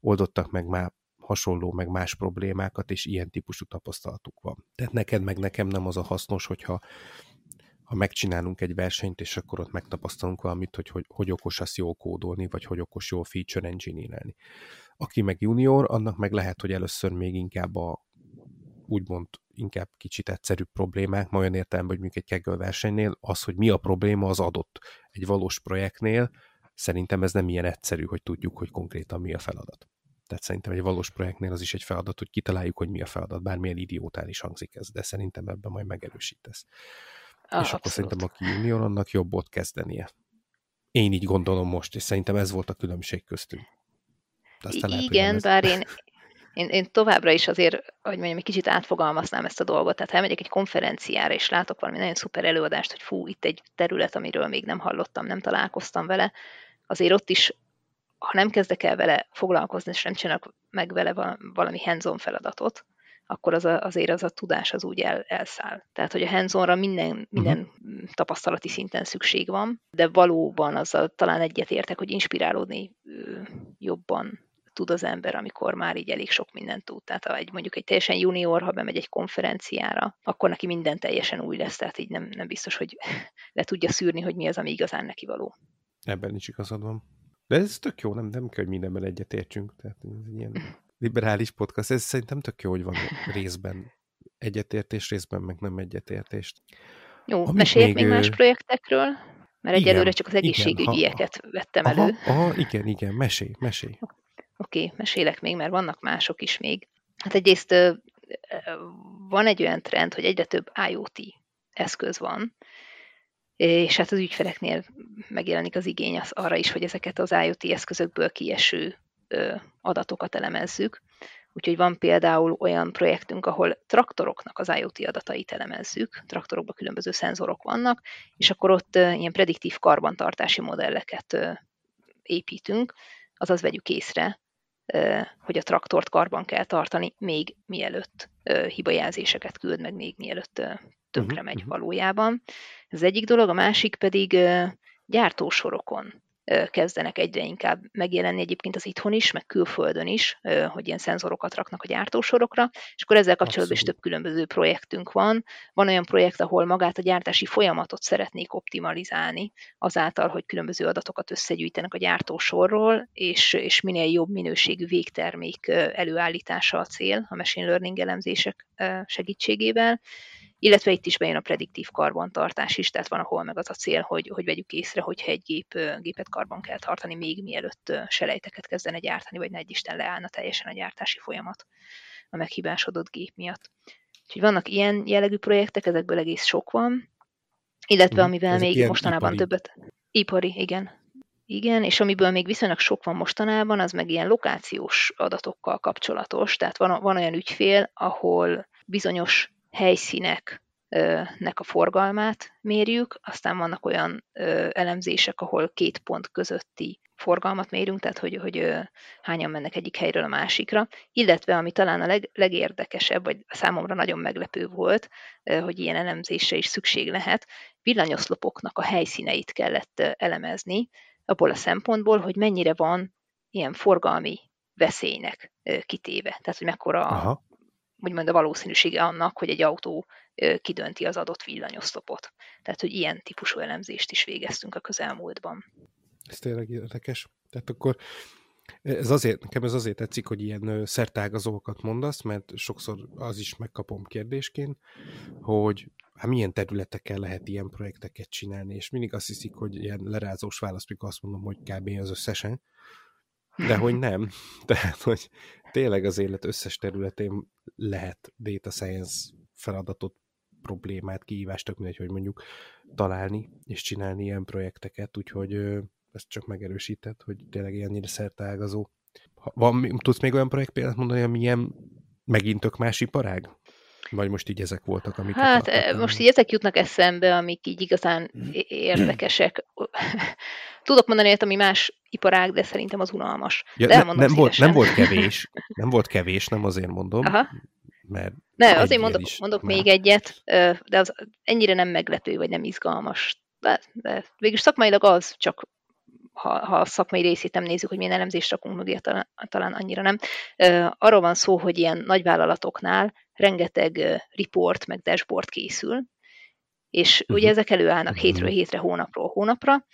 oldottak meg már hasonló, meg más problémákat, és ilyen típusú tapasztalatuk van. Tehát neked meg nekem nem az a hasznos, hogyha ha megcsinálunk egy versenyt, és akkor ott megtapasztalunk valamit, hogy hogy, hogy okos azt jól kódolni, vagy hogy okos jól feature engineer-elni. Aki meg junior, annak meg lehet, hogy először még inkább a úgymond inkább kicsit egyszerűbb problémák, ma olyan értelemben, hogy mondjuk egy Kaggle versenynél, az, hogy mi a probléma, az adott. Egy valós projektnél szerintem ez nem ilyen egyszerű, hogy tudjuk, hogy konkrétan mi a feladat. Tehát szerintem egy valós projektnél az is egy feladat, hogy kitaláljuk, hogy mi a feladat, bármilyen idiótán is hangzik ez, de szerintem ebben majd megerősítesz. Ah, és akkor szerintem aki junior, annak jobb ott kezdenie. Én így gondolom most, és szerintem ez volt a különbség köztünk. Aztán lehet, Igen, bár én, én, én továbbra is azért, hogy mondjam, egy kicsit átfogalmaznám ezt a dolgot. Tehát ha elmegyek egy konferenciára, és látok valami nagyon szuper előadást, hogy fú, itt egy terület, amiről még nem hallottam, nem találkoztam vele, azért ott is, ha nem kezdek el vele foglalkozni, és nem csinálok meg vele valami hands feladatot, akkor az a, azért az a tudás az úgy el, elszáll. Tehát, hogy a hands minden, minden uh-huh. tapasztalati szinten szükség van, de valóban azzal talán egyetértek, hogy inspirálódni jobban tud az ember, amikor már így elég sok mindent tud. Tehát ha egy, mondjuk egy teljesen junior, ha bemegy egy konferenciára, akkor neki minden teljesen új lesz, tehát így nem, nem biztos, hogy le tudja szűrni, hogy mi az, ami igazán neki való. Ebben is igazad van. De ez tök jó, nem, nem kell, hogy mindenben egyetértsünk. Tehát ez ilyen liberális podcast. Ez szerintem tök jó, hogy van részben egyetértés, részben meg nem egyetértést. Jó, Amit még, még más projektekről? Mert igen, egyelőre csak az egészségügyieket igen, ha, vettem aha, elő. Aha, igen, igen, mesélj, mesélj. Oké, okay, mesélek még, mert vannak mások is még. Hát egyrészt van egy olyan trend, hogy egyre több IoT eszköz van, és hát az ügyfeleknél megjelenik az igény az arra is, hogy ezeket az IoT eszközökből kieső adatokat elemezzük. Úgyhogy van például olyan projektünk, ahol traktoroknak az IoT adatait elemezzük, traktorokban különböző szenzorok vannak, és akkor ott ilyen prediktív karbantartási modelleket építünk, azaz vegyük észre, hogy a traktort karban kell tartani, még mielőtt hibajelzéseket küld, meg még mielőtt tönkre megy uh-huh. valójában. Ez egyik dolog, a másik pedig gyártósorokon kezdenek egyre inkább megjelenni egyébként az itthon is, meg külföldön is, hogy ilyen szenzorokat raknak a gyártósorokra, és akkor ezzel kapcsolatban is több különböző projektünk van. Van olyan projekt, ahol magát a gyártási folyamatot szeretnék optimalizálni, azáltal, hogy különböző adatokat összegyűjtenek a gyártósorról, és, és minél jobb minőségű végtermék előállítása a cél a machine learning elemzések segítségével illetve itt is bejön a prediktív karbantartás is, tehát van, ahol meg az a cél, hogy, hogy vegyük észre, hogyha egy gép, gépet karban kell tartani, még mielőtt selejteket kezdene gyártani, vagy ne egy Isten leállna teljesen a gyártási folyamat a meghibásodott gép miatt. Úgyhogy vannak ilyen jellegű projektek, ezekből egész sok van, illetve mhm. amivel Ezek még mostanában ipari. többet... Ipari, igen. Igen, és amiből még viszonylag sok van mostanában, az meg ilyen lokációs adatokkal kapcsolatos. Tehát van, van olyan ügyfél, ahol bizonyos helyszíneknek a forgalmát mérjük, aztán vannak olyan elemzések, ahol két pont közötti forgalmat mérünk, tehát hogy, hogy hányan mennek egyik helyről a másikra, illetve ami talán a leg, legérdekesebb, vagy számomra nagyon meglepő volt, hogy ilyen elemzésre is szükség lehet, villanyoszlopoknak a helyszíneit kellett elemezni, abból a szempontból, hogy mennyire van ilyen forgalmi veszélynek kitéve. Tehát, hogy mekkora Aha úgymond a valószínűsége annak, hogy egy autó kidönti az adott villanyoszlopot. Tehát, hogy ilyen típusú elemzést is végeztünk a közelmúltban. Ez tényleg érdekes. Tehát akkor ez azért, nekem ez azért tetszik, hogy ilyen szertágazókat mondasz, mert sokszor az is megkapom kérdésként, hogy hát milyen területeken lehet ilyen projekteket csinálni, és mindig azt hiszik, hogy ilyen lerázós válasz, mikor azt mondom, hogy kb. az összesen, de hogy nem. Tehát, hogy tényleg az élet összes területén lehet data science feladatot, problémát, kihívást, tök mindegy, hogy mondjuk találni és csinálni ilyen projekteket, úgyhogy ezt csak megerősített, hogy tényleg ilyennyire szerteágazó. Van, tudsz még olyan projekt példát mondani, ami ilyen megint tök más iparág? Vagy most így ezek voltak, amik... Hát akartam. most így ezek jutnak eszembe, amik így igazán érdekesek. Tudok mondani olyat, ami más iparág, de szerintem az unalmas. Ja, de ne, nem, volt, nem volt kevés, nem volt kevés, nem azért mondom. Aha. Mert ne, azért mondok, mondok még egyet, de az ennyire nem meglepő, vagy nem izgalmas. De, de végülis szakmailag az, csak ha, ha a szakmai részét nem nézzük, hogy milyen elemzést rakunk mögé, talán, talán annyira nem. Arról van szó, hogy ilyen nagyvállalatoknál rengeteg report, meg dashboard készül, és ugye ezek előállnak uh-huh. hétről hétre, hónapról hónapra,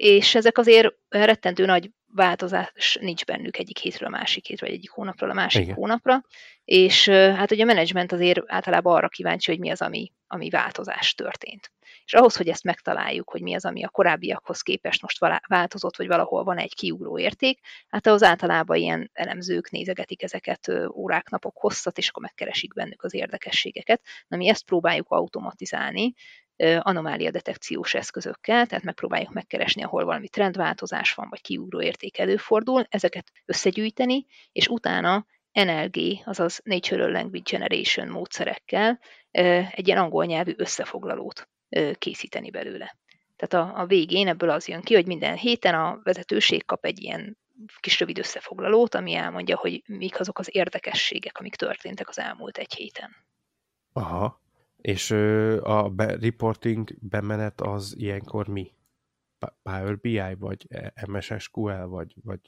és ezek azért rettentő nagy változás nincs bennük egyik hétről a másik hétre, vagy egyik hónapról a másik Igen. hónapra, és hát ugye a menedzsment azért általában arra kíváncsi, hogy mi az, ami, ami változás történt. És ahhoz, hogy ezt megtaláljuk, hogy mi az, ami a korábbiakhoz képest most változott, vagy valahol van egy kiugró érték, hát az általában ilyen elemzők nézegetik ezeket órák, napok hosszat, és akkor megkeresik bennük az érdekességeket. Na mi ezt próbáljuk automatizálni, anomália detekciós eszközökkel, tehát megpróbáljuk megkeresni, ahol valami trendváltozás van, vagy kiugró érték előfordul, ezeket összegyűjteni, és utána NLG, azaz Natural Language Generation módszerekkel egy ilyen angol nyelvű összefoglalót készíteni belőle. Tehát a, a végén ebből az jön ki, hogy minden héten a vezetőség kap egy ilyen kis rövid összefoglalót, ami elmondja, hogy mik azok az érdekességek, amik történtek az elmúlt egy héten. Aha. És a be, reporting bemenet az ilyenkor mi? Power BI, vagy MSSQL, vagy, vagy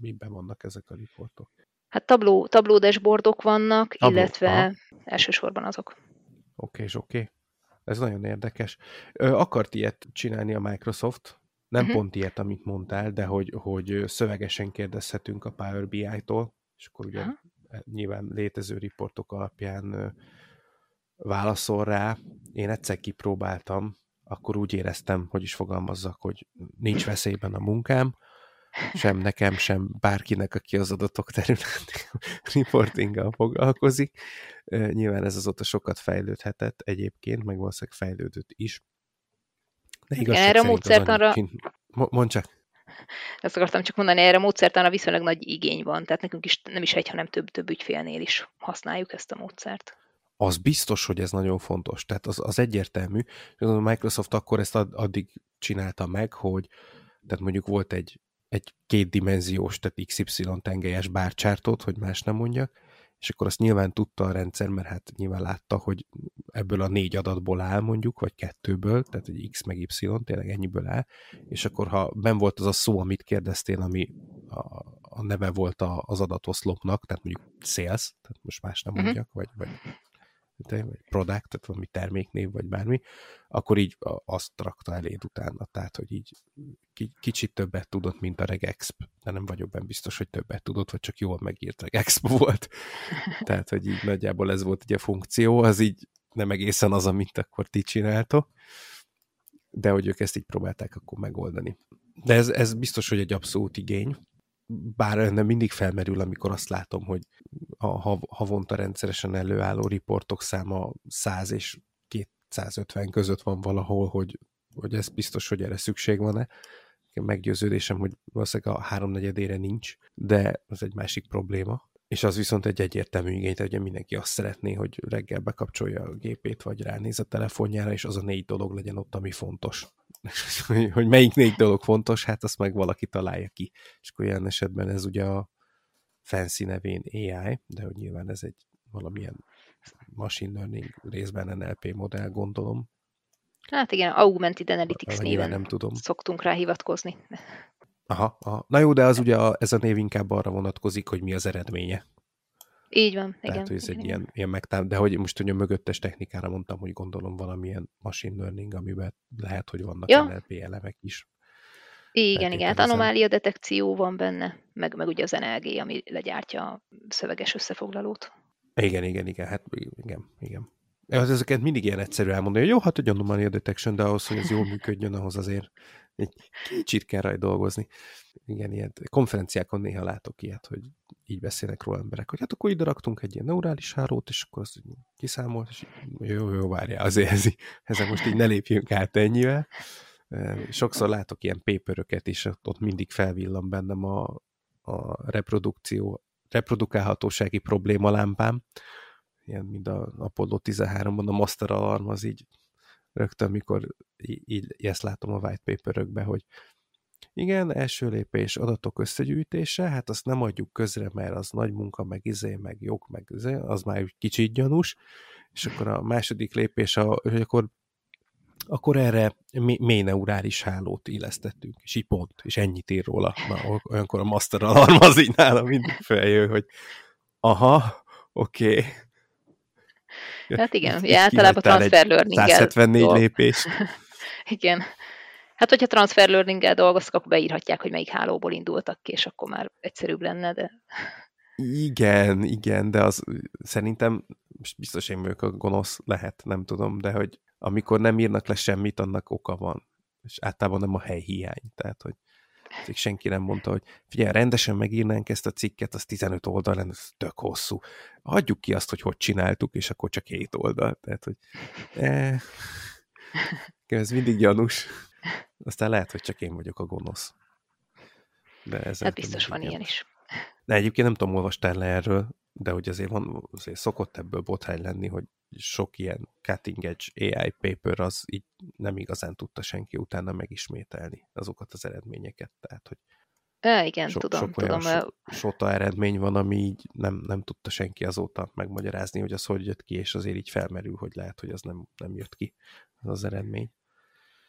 miben vannak ezek a riportok? Hát tabló, tabló dashboardok vannak, tabló, illetve aha. elsősorban azok. Oké, és oké. Ez nagyon érdekes. Ö, akart ilyet csinálni a Microsoft, nem uh-huh. pont ilyet, amit mondtál, de hogy, hogy szövegesen kérdezhetünk a Power BI-tól, és akkor ugye uh-huh. nyilván létező riportok alapján válaszol rá. Én egyszer kipróbáltam, akkor úgy éreztem, hogy is fogalmazzak, hogy nincs veszélyben a munkám, sem nekem, sem bárkinek, aki az adatok területén reportinggal foglalkozik. Nyilván ez azóta sokat fejlődhetett egyébként, meg valószínűleg fejlődött is. De erre a módszertanra... Mondd csak. Ezt akartam csak mondani, erre a módszertanra viszonylag nagy igény van, tehát nekünk is nem is egy, hanem több-több ügyfélnél is használjuk ezt a módszert az biztos, hogy ez nagyon fontos. Tehát az, az egyértelmű. A Microsoft akkor ezt addig csinálta meg, hogy tehát mondjuk volt egy, egy kétdimenziós, tehát XY tengelyes bárcsártot, hogy más nem mondjak, és akkor azt nyilván tudta a rendszer, mert hát nyilván látta, hogy ebből a négy adatból áll mondjuk, vagy kettőből, tehát egy X meg Y, tényleg ennyiből áll, és akkor ha ben volt az a szó, amit kérdeztél, ami a, a neve volt a, az adatoszlopnak, tehát mondjuk sales, tehát most más nem mhm. mondjak, uh-huh. vagy, vagy vagy product, tehát valami terméknév, vagy bármi, akkor így azt rakta eléd utána, tehát, hogy így kicsit többet tudott, mint a regexp, de nem vagyok benne biztos, hogy többet tudott, vagy csak jól megírt regexp volt. tehát, hogy így nagyjából ez volt ugye a funkció, az így nem egészen az, amit akkor ti csináltok, de hogy ők ezt így próbálták akkor megoldani. De ez, ez biztos, hogy egy abszolút igény, bár nem mindig felmerül, amikor azt látom, hogy a havonta rendszeresen előálló riportok száma 100 és 250 között van valahol, hogy, hogy ez biztos, hogy erre szükség van-e. Meggyőződésem, hogy valószínűleg a háromnegyedére nincs, de az egy másik probléma. És az viszont egy egyértelmű igény, hogy mindenki azt szeretné, hogy reggel bekapcsolja a gépét, vagy ránéz a telefonjára, és az a négy dolog legyen ott, ami fontos. hogy melyik négy dolog fontos, hát azt meg valaki találja ki. És akkor ilyen esetben ez ugye a fancy nevén AI, de hogy nyilván ez egy valamilyen machine learning részben NLP modell, gondolom. Hát igen, Augmented Analytics néven nem tudom. szoktunk rá hivatkozni. Aha, aha. Na jó, de az ugye a, ez a név inkább arra vonatkozik, hogy mi az eredménye. Így van, Tehát, igen. hogy ez igen, egy ilyen, ilyen megtám, de hogy most a mögöttes technikára mondtam, hogy gondolom valamilyen machine learning, amiben lehet, hogy vannak ja. NLP elemek is. Igen, igen, hát anomália detekció van benne, meg, meg ugye az NLG, ami legyártja a szöveges összefoglalót. Igen, igen, igen, hát igen, igen. Az ezeket mindig ilyen egyszerű elmondani, hogy jó, hát egy anomália detection, de ahhoz, hogy ez jól működjön, ahhoz azért egy kicsit kell rajta dolgozni. Igen, ilyen konferenciákon néha látok ilyet, hogy így beszélnek róla emberek, hogy hát akkor ide raktunk egy ilyen neurális hálót, és akkor azt kiszámolt, és jó, jó, várjál, azért ez, ezen most így ne lépjünk át ennyivel. Sokszor látok ilyen paperöket is, ott mindig felvillan bennem a, a reprodukció, reprodukálhatósági probléma lámpám, ilyen, mint a Apollo 13-ban a Master Alarm, az így rögtön, mikor így, így ezt látom a white paperökbe, hogy igen, első lépés adatok összegyűjtése, hát azt nem adjuk közre, mert az nagy munka, meg izé, meg jog, meg izé, az már egy kicsit gyanús, és akkor a második lépés, a, hogy akkor akkor erre mély neurális hálót illesztettünk, és így pont, és ennyit ír róla. Na, olyankor a master alarm az így nálam mindig feljön, hogy aha, oké. Okay. Hát igen, így, általában transfer learning 174 lépés. igen. Hát, hogyha transfer learning dolgoztak, akkor beírhatják, hogy melyik hálóból indultak ki, és akkor már egyszerűbb lenne, de... Igen, igen, de az szerintem biztos én vagyok a gonosz, lehet, nem tudom, de hogy amikor nem írnak le semmit, annak oka van. És általában nem a hely hiány. Tehát, hogy még senki nem mondta, hogy figyelj, rendesen megírnánk ezt a cikket, az 15 oldal lenne, ez tök hosszú. Hagyjuk ki azt, hogy hogy csináltuk, és akkor csak 7 oldal. Tehát, hogy eh, Ez mindig gyanús. Aztán lehet, hogy csak én vagyok a gonosz. De ez hát biztos van ilyen is. De egyébként nem tudom, olvastál le erről, de hogy azért, van, azért szokott ebből botrány lenni, hogy sok ilyen cutting edge AI paper az így nem igazán tudta senki utána megismételni azokat az eredményeket. Tehát, hogy É, igen, so, tudom, sok tudom. So, sota eredmény van, ami így nem, nem tudta senki azóta megmagyarázni, hogy az hogy jött ki, és azért így felmerül, hogy lehet, hogy az nem, nem jött ki az az eredmény.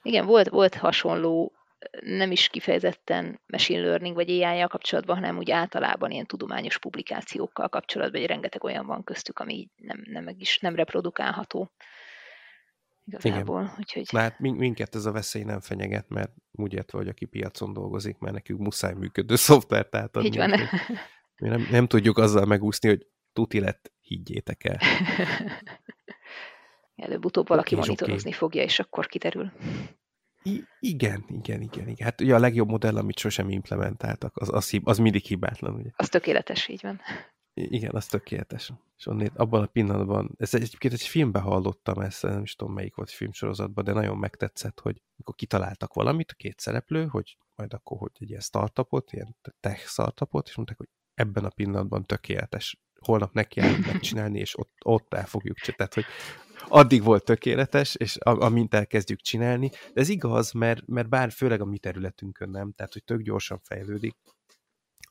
Igen, volt, volt hasonló nem is kifejezetten machine learning vagy ai kapcsolatban, hanem úgy általában ilyen tudományos publikációkkal kapcsolatban, hogy rengeteg olyan van köztük, ami nem, nem, meg is nem reprodukálható. Igazából. Igen. Úgyhogy... Hát minket ez a veszély nem fenyeget, mert úgy értve, hogy aki piacon dolgozik, mert nekünk muszáj működő szoftvert átadni. Így van. Mi nem, nem tudjuk azzal megúszni, hogy tuti lett, higgyétek el. Előbb-utóbb valaki okay, monitorozni okay. fogja, és akkor kiderül. I- igen, igen, igen, igen. Hát ugye a legjobb modell, amit sosem implementáltak, az, az, az mindig hibátlan. Ugye? Az tökéletes, így van. I- igen, az tökéletes. És onnét, abban a pillanatban, ez egyébként egy filmben hallottam ezt, nem is tudom melyik volt filmsorozatban, de nagyon megtetszett, hogy amikor kitaláltak valamit, a két szereplő, hogy majd akkor, hogy egy ilyen startupot, ilyen tech startupot, és mondták, hogy ebben a pillanatban tökéletes. Holnap neki megcsinálni, és ott, ott el fogjuk csinálni. Tehát, hogy addig volt tökéletes, és amint elkezdjük csinálni. De ez igaz, mert, mert bár főleg a mi területünkön nem, tehát hogy tök gyorsan fejlődik.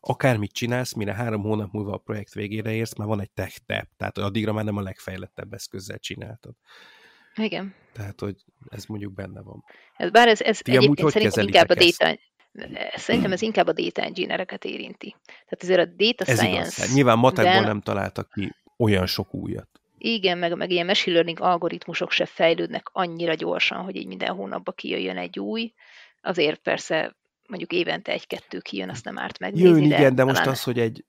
Akármit csinálsz, mire három hónap múlva a projekt végére érsz, már van egy tech tab, tehát addigra már nem a legfejlettebb eszközzel csináltad. Igen. Tehát, hogy ez mondjuk benne van. Ez, bár ez, ez egyébként szerintem inkább a data, Szerintem ez inkább a data engineereket érinti. Tehát azért a data ez science... Igaz. Hát nyilván matekból nem találtak ki olyan sok újat. Igen, meg, meg ilyen machine learning algoritmusok se fejlődnek annyira gyorsan, hogy így minden hónapban kijöjjön egy új. Azért persze mondjuk évente egy-kettő kijön, azt nem árt megnézni. Jön, de igen, de most az, hogy egy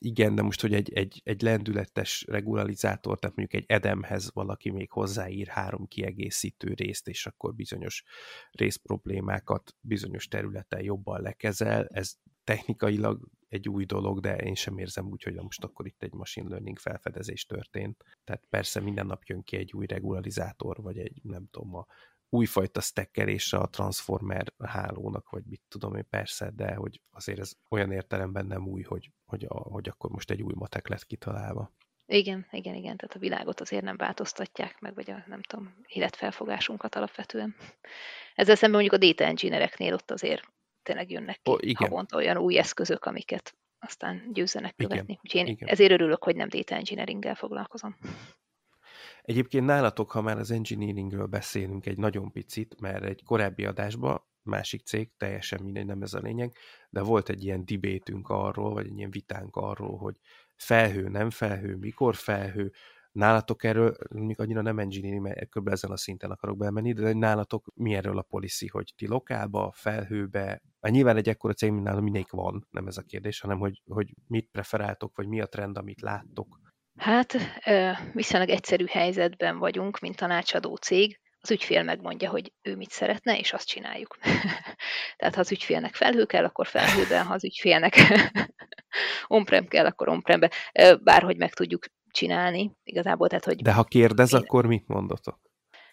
igen, de most, hogy egy, egy, egy lendületes regularizátor, tehát mondjuk egy edemhez valaki még hozzáír három kiegészítő részt, és akkor bizonyos részproblémákat bizonyos területen jobban lekezel, ez technikailag egy új dolog, de én sem érzem úgy, hogy most akkor itt egy machine learning felfedezés történt. Tehát persze minden nap jön ki egy új regularizátor, vagy egy, nem tudom, a újfajta steckelése a transformer hálónak, vagy mit tudom én, persze, de hogy azért ez olyan értelemben nem új, hogy, hogy, a, hogy akkor most egy új matek lett kitalálva. Igen, igen, igen, tehát a világot azért nem változtatják meg, vagy a, nem tudom, életfelfogásunkat alapvetően. Ezzel szemben mondjuk a data engineereknél ott azért tényleg jönnek ki oh, igen. havonta olyan új eszközök, amiket aztán győzzenek követni. Igen, Úgyhogy én igen. ezért örülök, hogy nem data engineeringgel foglalkozom. Egyébként nálatok, ha már az engineeringről beszélünk egy nagyon picit, mert egy korábbi adásban másik cég, teljesen mindegy, nem ez a lényeg, de volt egy ilyen dibétünk arról, vagy egy ilyen vitánk arról, hogy felhő, nem felhő, mikor felhő, nálatok erről, mondjuk annyira nem engineering, mert kb. ezen a szinten akarok bemenni, de nálatok mi erről a policy, hogy ti lokálba, felhőbe, már nyilván egy ekkora cég, mint nálam mindegyik van, nem ez a kérdés, hanem hogy, hogy mit preferáltok, vagy mi a trend, amit láttok Hát viszonylag egyszerű helyzetben vagyunk, mint tanácsadó cég. Az ügyfél megmondja, hogy ő mit szeretne, és azt csináljuk. Tehát ha az ügyfélnek felhő kell, akkor felhőben, ha az ügyfélnek on-prem kell, akkor on-prembe. Bárhogy meg tudjuk csinálni igazából. Tehát, hogy De ha kérdez, én... akkor mit mondotok?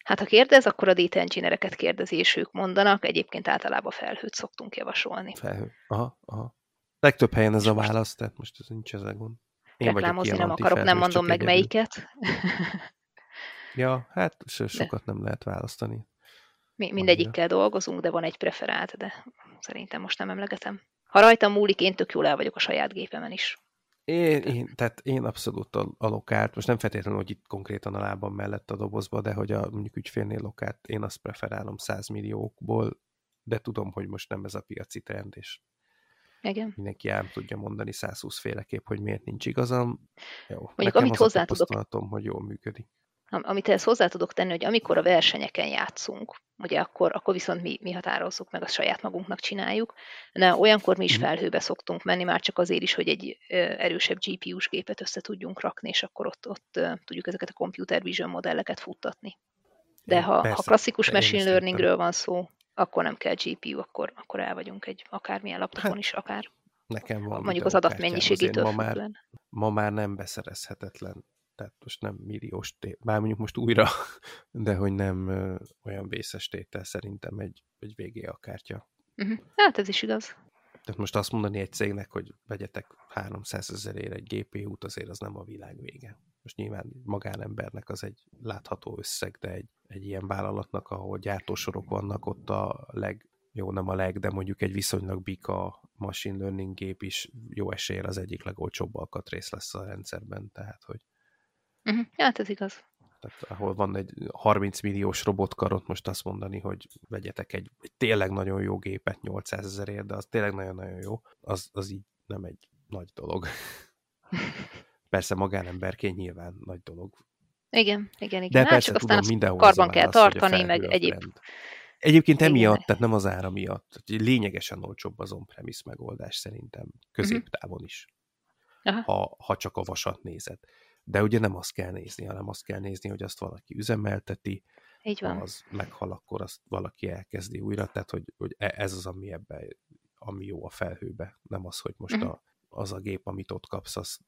Hát ha kérdez, akkor a data engineereket kérdezi, és ők mondanak. Egyébként általában felhőt szoktunk javasolni. Felhő. Aha, aha. Legtöbb helyen ez a válasz, tehát most ez nincs ezzel gond. Én reklámozni nem akarok, nem mondom meg egyedül. melyiket. ja, hát sokat de. nem lehet választani. Mi, mindegyikkel dolgozunk, de van egy preferált, de szerintem most nem emlegetem. Ha rajtam múlik, én tök jól el vagyok a saját gépemen is. Én, én, tehát én abszolút alokált, most nem feltétlenül, hogy itt konkrétan a lábam mellett a dobozba, de hogy a mondjuk ügyfélnél lokált, én azt preferálom 100 milliókból, de tudom, hogy most nem ez a piaci trend, és igen. Mindenki el tudja mondani 120 féleképp, hogy miért nincs igazam. Jó. Mondjuk, Nekem amit hozzá tudok, hogy jól működik. Amit ehhez hozzá tudok tenni, hogy amikor a versenyeken játszunk, ugye akkor, akkor viszont mi, mi határozzuk meg, a saját magunknak csináljuk. De olyankor mi is mhm. felhőbe szoktunk menni, már csak azért is, hogy egy erősebb GPU-s gépet össze tudjunk rakni, és akkor ott, ott tudjuk ezeket a computer vision modelleket futtatni. De ha, Persze, ha klasszikus machine learningről van szó, akkor nem kell GPU, akkor, akkor el vagyunk egy akármilyen laptopon hát, is, akár. Nekem van. Mondjuk az adatmennyiségétől ma már, ma már nem beszerezhetetlen tehát most nem milliós tétel, bár mondjuk most újra, de hogy nem olyan vészes tétel szerintem egy, egy VGA kártya. Uh-huh. Hát ez is igaz. Tehát most azt mondani egy cégnek, hogy vegyetek 300 ezerért egy GPU-t, azért az nem a világ vége. Most nyilván magánembernek az egy látható összeg, de egy, egy ilyen vállalatnak, ahol gyártósorok vannak, ott a leg, jó nem a leg, de mondjuk egy viszonylag bika machine learning gép is jó eséllyel az egyik legolcsóbb alkatrész lesz a rendszerben, tehát hogy... Uh-huh. Hát ez igaz. Tehát ahol van egy 30 milliós robotkarot, most azt mondani, hogy vegyetek egy, egy tényleg nagyon jó gépet 800 ezerért, de az tényleg nagyon-nagyon jó, az, az így nem egy nagy dolog. Persze magánemberként nyilván nagy dolog. Igen, igen, igen. De hát, persze csak tudom, mindenhol karban kell tartani, meg egyéb. Trend. Egyébként emiatt, igen. tehát nem az ára miatt, lényegesen olcsóbb az on-premise megoldás szerintem, középtávon is. Aha. Ha, ha csak a vasat nézed. De ugye nem azt kell nézni, hanem azt kell nézni, hogy azt valaki üzemelteti, Így van. ha az meghal, akkor azt valaki elkezdi újra, tehát hogy, hogy e, ez az, ami ebbe, ami jó a felhőbe, nem az, hogy most uh-huh. a, az a gép, amit ott kapsz, az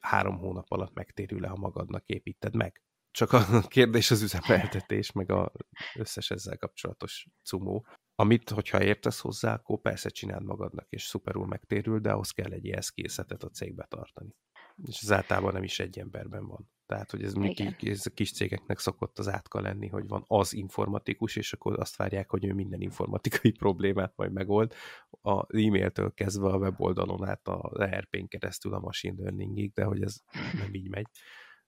három hónap alatt megtérül le, ha magadnak építed meg. Csak a kérdés az üzemeltetés, meg a összes ezzel kapcsolatos cumó. Amit, hogyha értesz hozzá, akkor persze csináld magadnak, és szuperul megtérül, de ahhoz kell egy jelzkészletet a cégbe tartani és az általában nem is egy emberben van. Tehát, hogy ez, mindig, ez a kis cégeknek szokott az átka lenni, hogy van az informatikus, és akkor azt várják, hogy ő minden informatikai problémát majd megold, az e-mailtől kezdve a weboldalon át a ERP-n keresztül a machine learningig, de hogy ez nem így megy.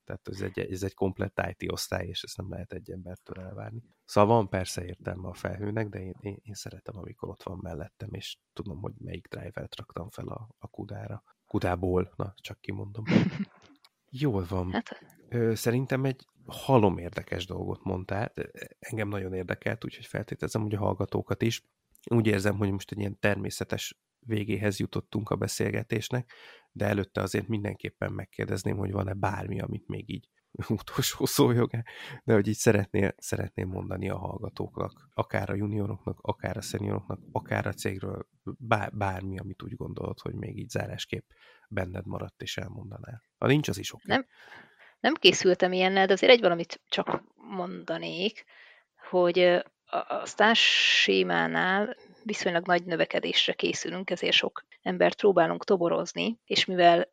Tehát ez egy, ez egy komplett IT osztály, és ezt nem lehet egy embertől elvárni. Szóval van persze értelme a felhőnek, de én, én, én szeretem, amikor ott van mellettem, és tudom, hogy melyik driver-t raktam fel a, a kudára. Kudából, na, csak kimondom. Jól van. Hát... Szerintem egy halom érdekes dolgot mondtál. Engem nagyon érdekelt, úgyhogy feltételezem, hogy a hallgatókat is. Úgy érzem, hogy most egy ilyen természetes végéhez jutottunk a beszélgetésnek, de előtte azért mindenképpen megkérdezném, hogy van-e bármi, amit még így utolsó szójogá, de hogy így szeretnél, szeretném mondani a hallgatóknak, akár a junioroknak, akár a szenioroknak, akár a cégről, bár, bármi, amit úgy gondolod, hogy még így zárásképp benned maradt és elmondanál. Ha nincs, az is oké. Okay. Nem, nem készültem ilyennel, de azért egy valamit csak mondanék, hogy a Stars sémánál viszonylag nagy növekedésre készülünk, ezért sok embert próbálunk toborozni, és mivel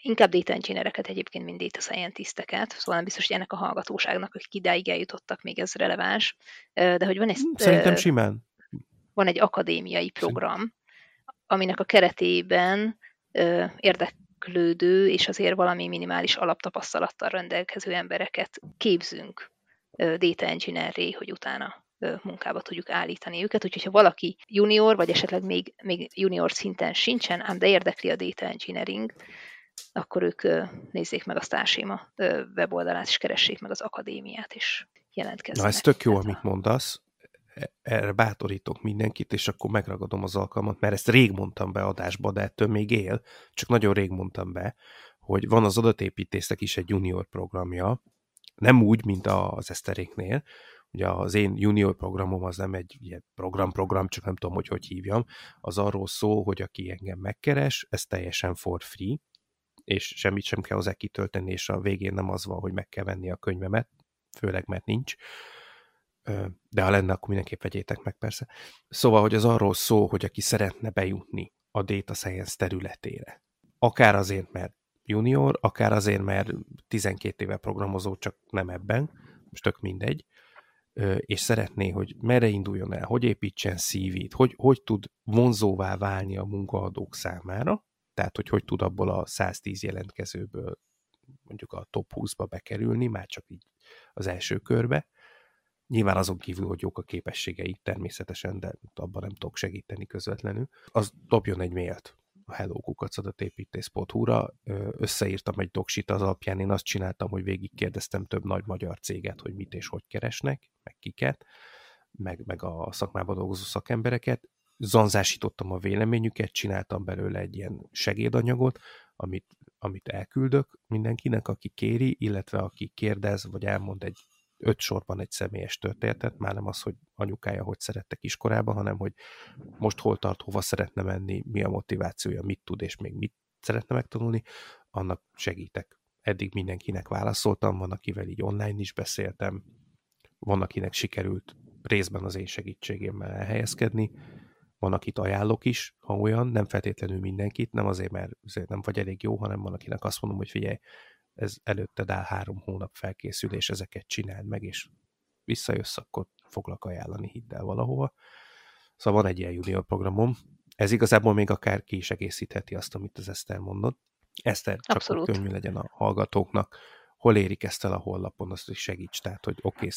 inkább data engineereket egyébként, mint data scientisteket, szóval nem biztos, hogy ennek a hallgatóságnak, akik idáig eljutottak, még ez releváns, de hogy van egy... Szerintem simán. Van egy akadémiai program, aminek a keretében érdeklődő és azért valami minimális alaptapasztalattal rendelkező embereket képzünk data engineerré, hogy utána munkába tudjuk állítani őket, úgyhogy ha valaki junior, vagy esetleg még, még junior szinten sincsen, ám de érdekli a data engineering, akkor ők nézzék meg a Starséma weboldalát, és keressék meg az akadémiát, és jelentkezzenek. Na ez tök jó, amit mondasz. E, erre bátorítok mindenkit, és akkor megragadom az alkalmat, mert ezt rég mondtam be adásba, de ettől még él, csak nagyon rég mondtam be, hogy van az adatépítésznek is egy junior programja, nem úgy, mint az Eszteréknél, Ugye az én junior programom az nem egy ilyen program-program, csak nem tudom, hogy hogy hívjam, az arról szól, hogy aki engem megkeres, ez teljesen for free, és semmit sem kell hozzá kitölteni, és a végén nem az van, hogy meg kell venni a könyvemet, főleg mert nincs, de ha lenne, akkor mindenképp vegyétek meg persze. Szóval, hogy az arról szól, hogy aki szeretne bejutni a data science területére, akár azért, mert junior, akár azért, mert 12 éve programozó, csak nem ebben, most tök mindegy, és szeretné, hogy merre induljon el, hogy építsen CV-t, hogy, hogy tud vonzóvá válni a munkaadók számára, tehát hogy hogy tud abból a 110 jelentkezőből mondjuk a top 20-ba bekerülni, már csak így az első körbe. Nyilván azon kívül, hogy jók a képességei természetesen, de abban nem tudok segíteni közvetlenül. Az dobjon egy mailt a hellokukacadatépítész.hu-ra. Összeírtam egy doksit az alapján, én azt csináltam, hogy végig kérdeztem több nagy magyar céget, hogy mit és hogy keresnek, meg kiket, meg, meg a szakmában dolgozó szakembereket. Zanzásítottam a véleményüket, csináltam belőle egy ilyen segédanyagot, amit, amit elküldök mindenkinek, aki kéri, illetve aki kérdez, vagy elmond egy öt sorban egy személyes történetet, már nem az, hogy anyukája hogy szerettek iskolában, hanem hogy most hol tart, hova szeretne menni, mi a motivációja, mit tud és még mit szeretne megtanulni, annak segítek. Eddig mindenkinek válaszoltam, van, akivel így online is beszéltem, van, akinek sikerült részben az én segítségémmel elhelyezkedni, van, akit ajánlok is, ha olyan, nem feltétlenül mindenkit, nem azért, mert azért nem vagy elég jó, hanem van, akinek azt mondom, hogy figyelj, ez előtted áll három hónap felkészülés, ezeket csináld meg, és visszajössz, akkor foglak ajánlani, hidd el valahova. Szóval van egy ilyen junior programom. Ez igazából még akár ki is egészítheti azt, amit az Eszter mondott. Eszter, csak Abszolút. könnyű legyen a hallgatóknak, hol érik ezt el a honlapon, azt is segíts, tehát, hogy oké,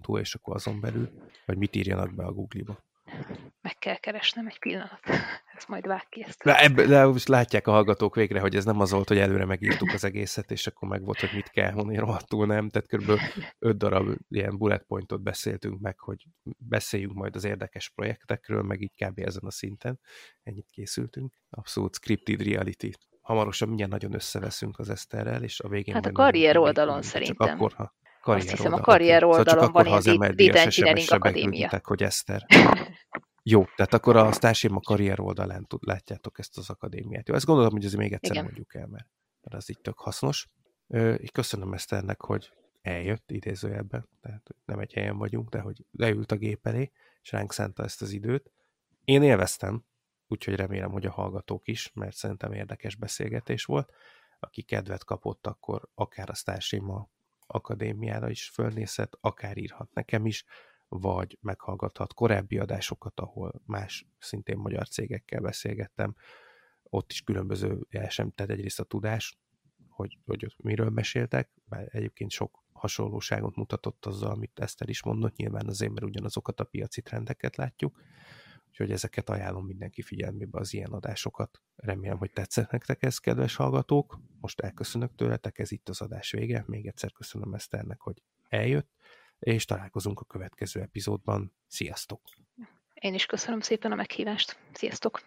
okay, és akkor azon belül, vagy mit írjanak be a Google-ba meg kell keresnem egy pillanat. Ez majd vág ki ezt. De, ebbe, de most látják a hallgatók végre, hogy ez nem az volt, hogy előre megírtuk az egészet, és akkor meg volt, hogy mit kell honni, rohadtul nem. Tehát kb. öt darab ilyen bullet pointot beszéltünk meg, hogy beszéljünk majd az érdekes projektekről, meg így kb. ezen a szinten. Ennyit készültünk. Abszolút scripted reality. Hamarosan mindjárt nagyon összeveszünk az Eszterrel, és a végén... Hát a karrier oldalon szerintem. Csak akkor, ha karrier Azt hiszem, a karrier oldalon szóval van ilyen Data Engineering Akadémia. hogy Eszter. Jó, tehát akkor a Starship a karrier oldalán tud, látjátok ezt az akadémiát. Jó, ezt gondolom, hogy ez még egyszer Igen. mondjuk el, mert, mert az így tök hasznos. Ö, köszönöm ezt ennek, hogy eljött idézőjelben, tehát nem egy helyen vagyunk, de hogy leült a gép elé, és ránk szánta ezt az időt. Én élveztem, úgyhogy remélem, hogy a hallgatók is, mert szerintem érdekes beszélgetés volt. Aki kedvet kapott, akkor akár a Starship akadémiára is fölnézhet, akár írhat nekem is, vagy meghallgathat korábbi adásokat, ahol más szintén magyar cégekkel beszélgettem, ott is különböző sem, tehát egyrészt a tudás, hogy, hogy miről meséltek, mert egyébként sok hasonlóságot mutatott azzal, amit Eszter is mondott, nyilván azért, mert ugyanazokat a piaci trendeket látjuk, úgyhogy ezeket ajánlom mindenki figyelmébe az ilyen adásokat. Remélem, hogy tetszett nektek ez, kedves hallgatók. Most elköszönök tőletek, ez itt az adás vége. Még egyszer köszönöm Eszternek, hogy eljött és találkozunk a következő epizódban. Sziasztok! Én is köszönöm szépen a meghívást. Sziasztok!